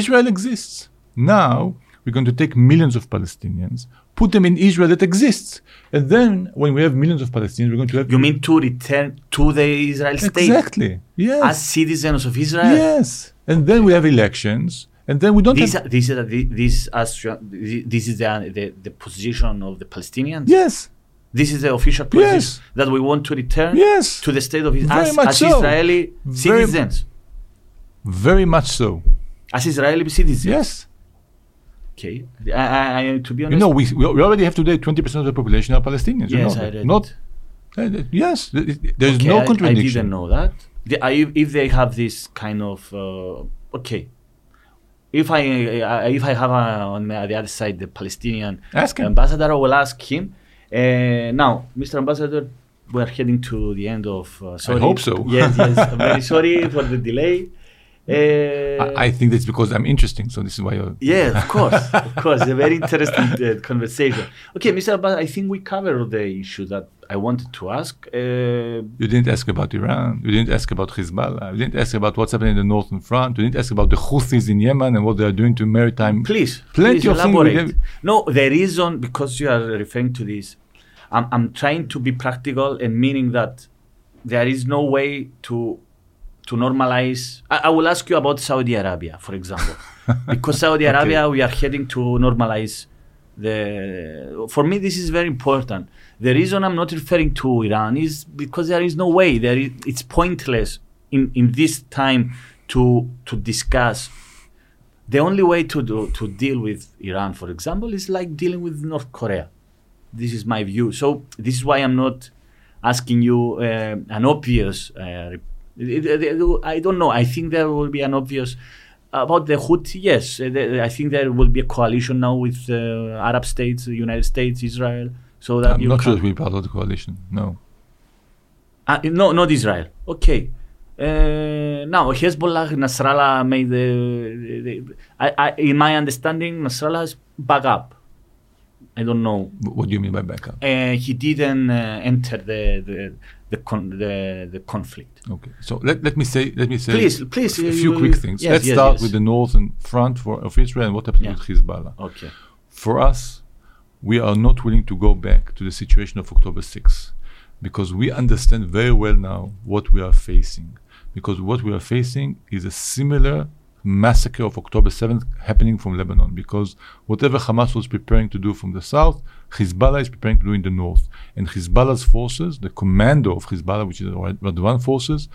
Israel exists. Now we're going to take millions of Palestinians, put them in Israel that exists, and then when we have millions of Palestinians, we're going to have You mean to return to the Israel state exactly yes, as citizens of Israel? yes, and then we have elections, and then we don't This, have this is this as this is the, the the position of the Palestinians. yes, This is the official position Yes. that we want to return yes, to the state of Israel as, as so. Israeli Very- citizens. very much so. As Israeli citizens. Yes, Okay. I, I, I, to be honest. you know we, we already have today twenty percent of the population are Palestinians. you yes, know I read Not uh, yes, th- th- there's Okay, no I- I, didn't know that. The- I- if they have this kind of uh, okay, if I uh, if I have uh, on the other side the Palestinian ambassador, I will ask him. Uh, now, Mr. Ambassador, we are heading to the end of. Uh, sorry. hope so. Yes, yes. I'm very (laughs) sorry for the delay. Uh, I, I think that's because I'm interesting, so this is why. You're, yeah, of course, (laughs) of course, a very interesting uh, conversation. Okay, Mr. Ambassador, I think we covered the issue that I wanted to ask. Uh, You didn't ask about Iran. You didn't ask about Hezbollah. You didn't ask about what's happening in the northern front. You didn't ask about the Houthis in Yemen and what they are doing to maritime. Please, Plenty please of things elaborate. have- No, the reason because you are referring to this, I'm, I'm trying to be practical and meaning that there is no way to to normalize. I, I will ask you about Saudi Arabia, for example, (laughs) because Saudi Arabia we are heading to normalize the. For me, this is very important. The reason I'm not referring to Iran is because there is no way. There is, it's pointless in, in this time to to discuss the only way to do, to deal with Iran, for example, is like dealing with North Korea. This is my view. So this is why I'm not asking you uh, an obvious. Uh, I don't know. I think there will be an obvious about the Houthi. Yes, uh, I think there will be a coalition now with uh, Arab states, the United States, Israel, so that I'm not sure to be part of the coalition. No. uh, no, not Israel. Okay. Uh, now Hezbollah, Nasrallah made the. the, the I, I, in my understanding, Nasrallah is back up. I don't know. What do you mean by backup? Uh, he didn't uh, enter the the the, con- the the conflict. Okay. So let, let me say let me say Please, please, a few quick things. yes, Let's yes, start yes. with the northern front for, of Israel and what happened Yeah. with Hezbollah. Okay. For us, we are not willing to go back to the situation of October 6th because we understand very well now what we are facing. Because what we are facing is a similar massacre of October 7th happening from Lebanon. Because whatever Hamas was preparing to do from the south, Hezbollah is preparing to do in the north. And Hezbollah's forces, the commando of Hezbollah, which is the Radwan forces,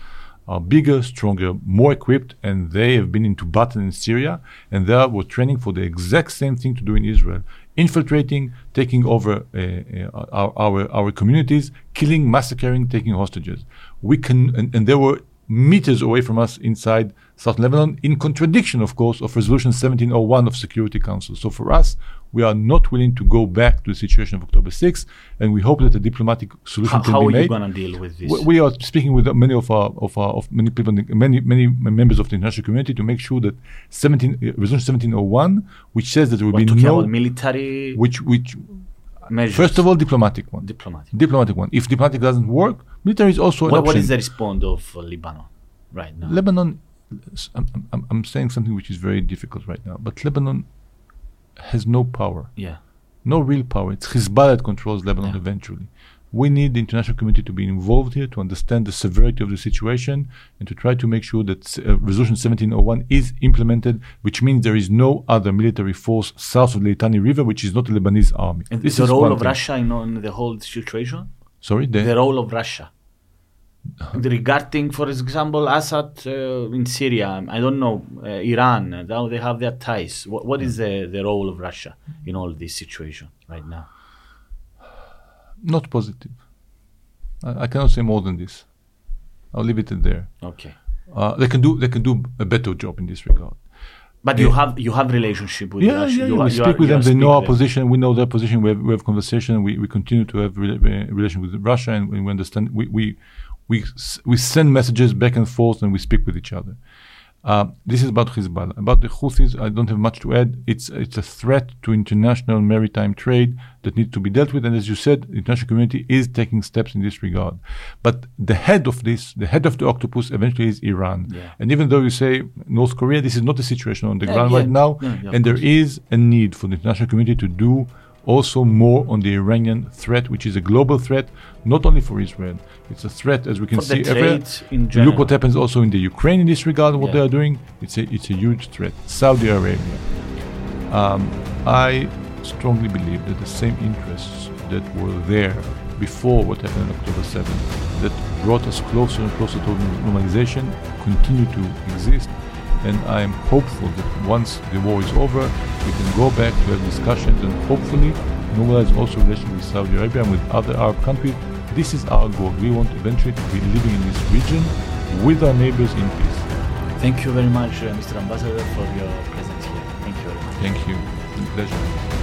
are bigger, stronger, more equipped, and they have been into battle in Syria, and they were training for the exact same thing to do in Israel, infiltrating, taking over uh, uh, our, our our communities, killing, massacring, taking hostages. We can, and, and they were meters away from us inside South Lebanon, in contradiction, of course, of Resolution 1701 of Security Council. So for us, we are not willing to go back to the situation of October 6th, and we hope that a diplomatic solution How, can how be are made. you gonna deal with this? We- We are speaking with many of our of our of many people, many many members of the international community to make sure that 17 uh, resolution 1701, which says that there will We're be no military which which measures. first of all diplomatic one, diplomatic. diplomatic one. If diplomatic doesn't work, military is also an What, what is the response of uh, Lebanon right now? Lebanon, I'm, I'm, I'm saying something which is very difficult right now, but Lebanon has no power, yeah. no real power. It's Hezbollah that controls Lebanon Yeah. eventually. We need the international community to be involved here to understand the severity of the situation and to try to make sure that uh, Resolution 1701 is implemented, which means there is no other military force south of the Litani River, which is not the Lebanese army. And This the is role of thing. Russia in, in the whole situation? Sorry, the, the role of Russia regarding, for example, Assad uh, in Syria. I don't know uh, Iran. Now they have their ties. What, what is the, the role of Russia in all this situation right now? Not positive. I, I cannot say more than this. I'll leave it there. Okay, Uh, they can do they can do a better job in this regard. but you have you have relationship with yeah, Russia. yeah, You yeah. are- we you speak are- with them. are They know our position. We know their position. We have, we have conversation. We, we continue to have rela- uh, relation with Russia, and we understand. We we we s- we send messages back and forth, and we speak with each other. Uh, this is about Hezbollah. About the Houthis, I don't have much to add. It's it's a threat to international maritime trade that needs to be dealt with, and as you said, the international community is taking steps in this regard. But the head of this, the head of the octopus, eventually is Iran. Yeah. And even though you say North Korea, this is not the situation on the Yeah, ground yeah, right now, and there is a need for the international community to do also more on the Iranian threat, which is a global threat, not only for Israel. It's a threat, as we can For see everywhere. Look what happens also in the Ukraine in this regard. What Yeah. they are doing, it's a it's a huge threat. Saudi Arabia. Um, I strongly believe that the same interests that were there before what happened on October 7th, that brought us closer and closer to normalization, continue to exist. And I'm hopeful that once the war is over, we can go back to have discussions and hopefully normalize also relations with Saudi Arabia and with other Arab countries. This is our goal. We want eventually to be living in this region with our neighbors in peace. Thank you very much, uh, Mr. Ambassador, for your presence here. Thank you very much. Thank you. It's a pleasure.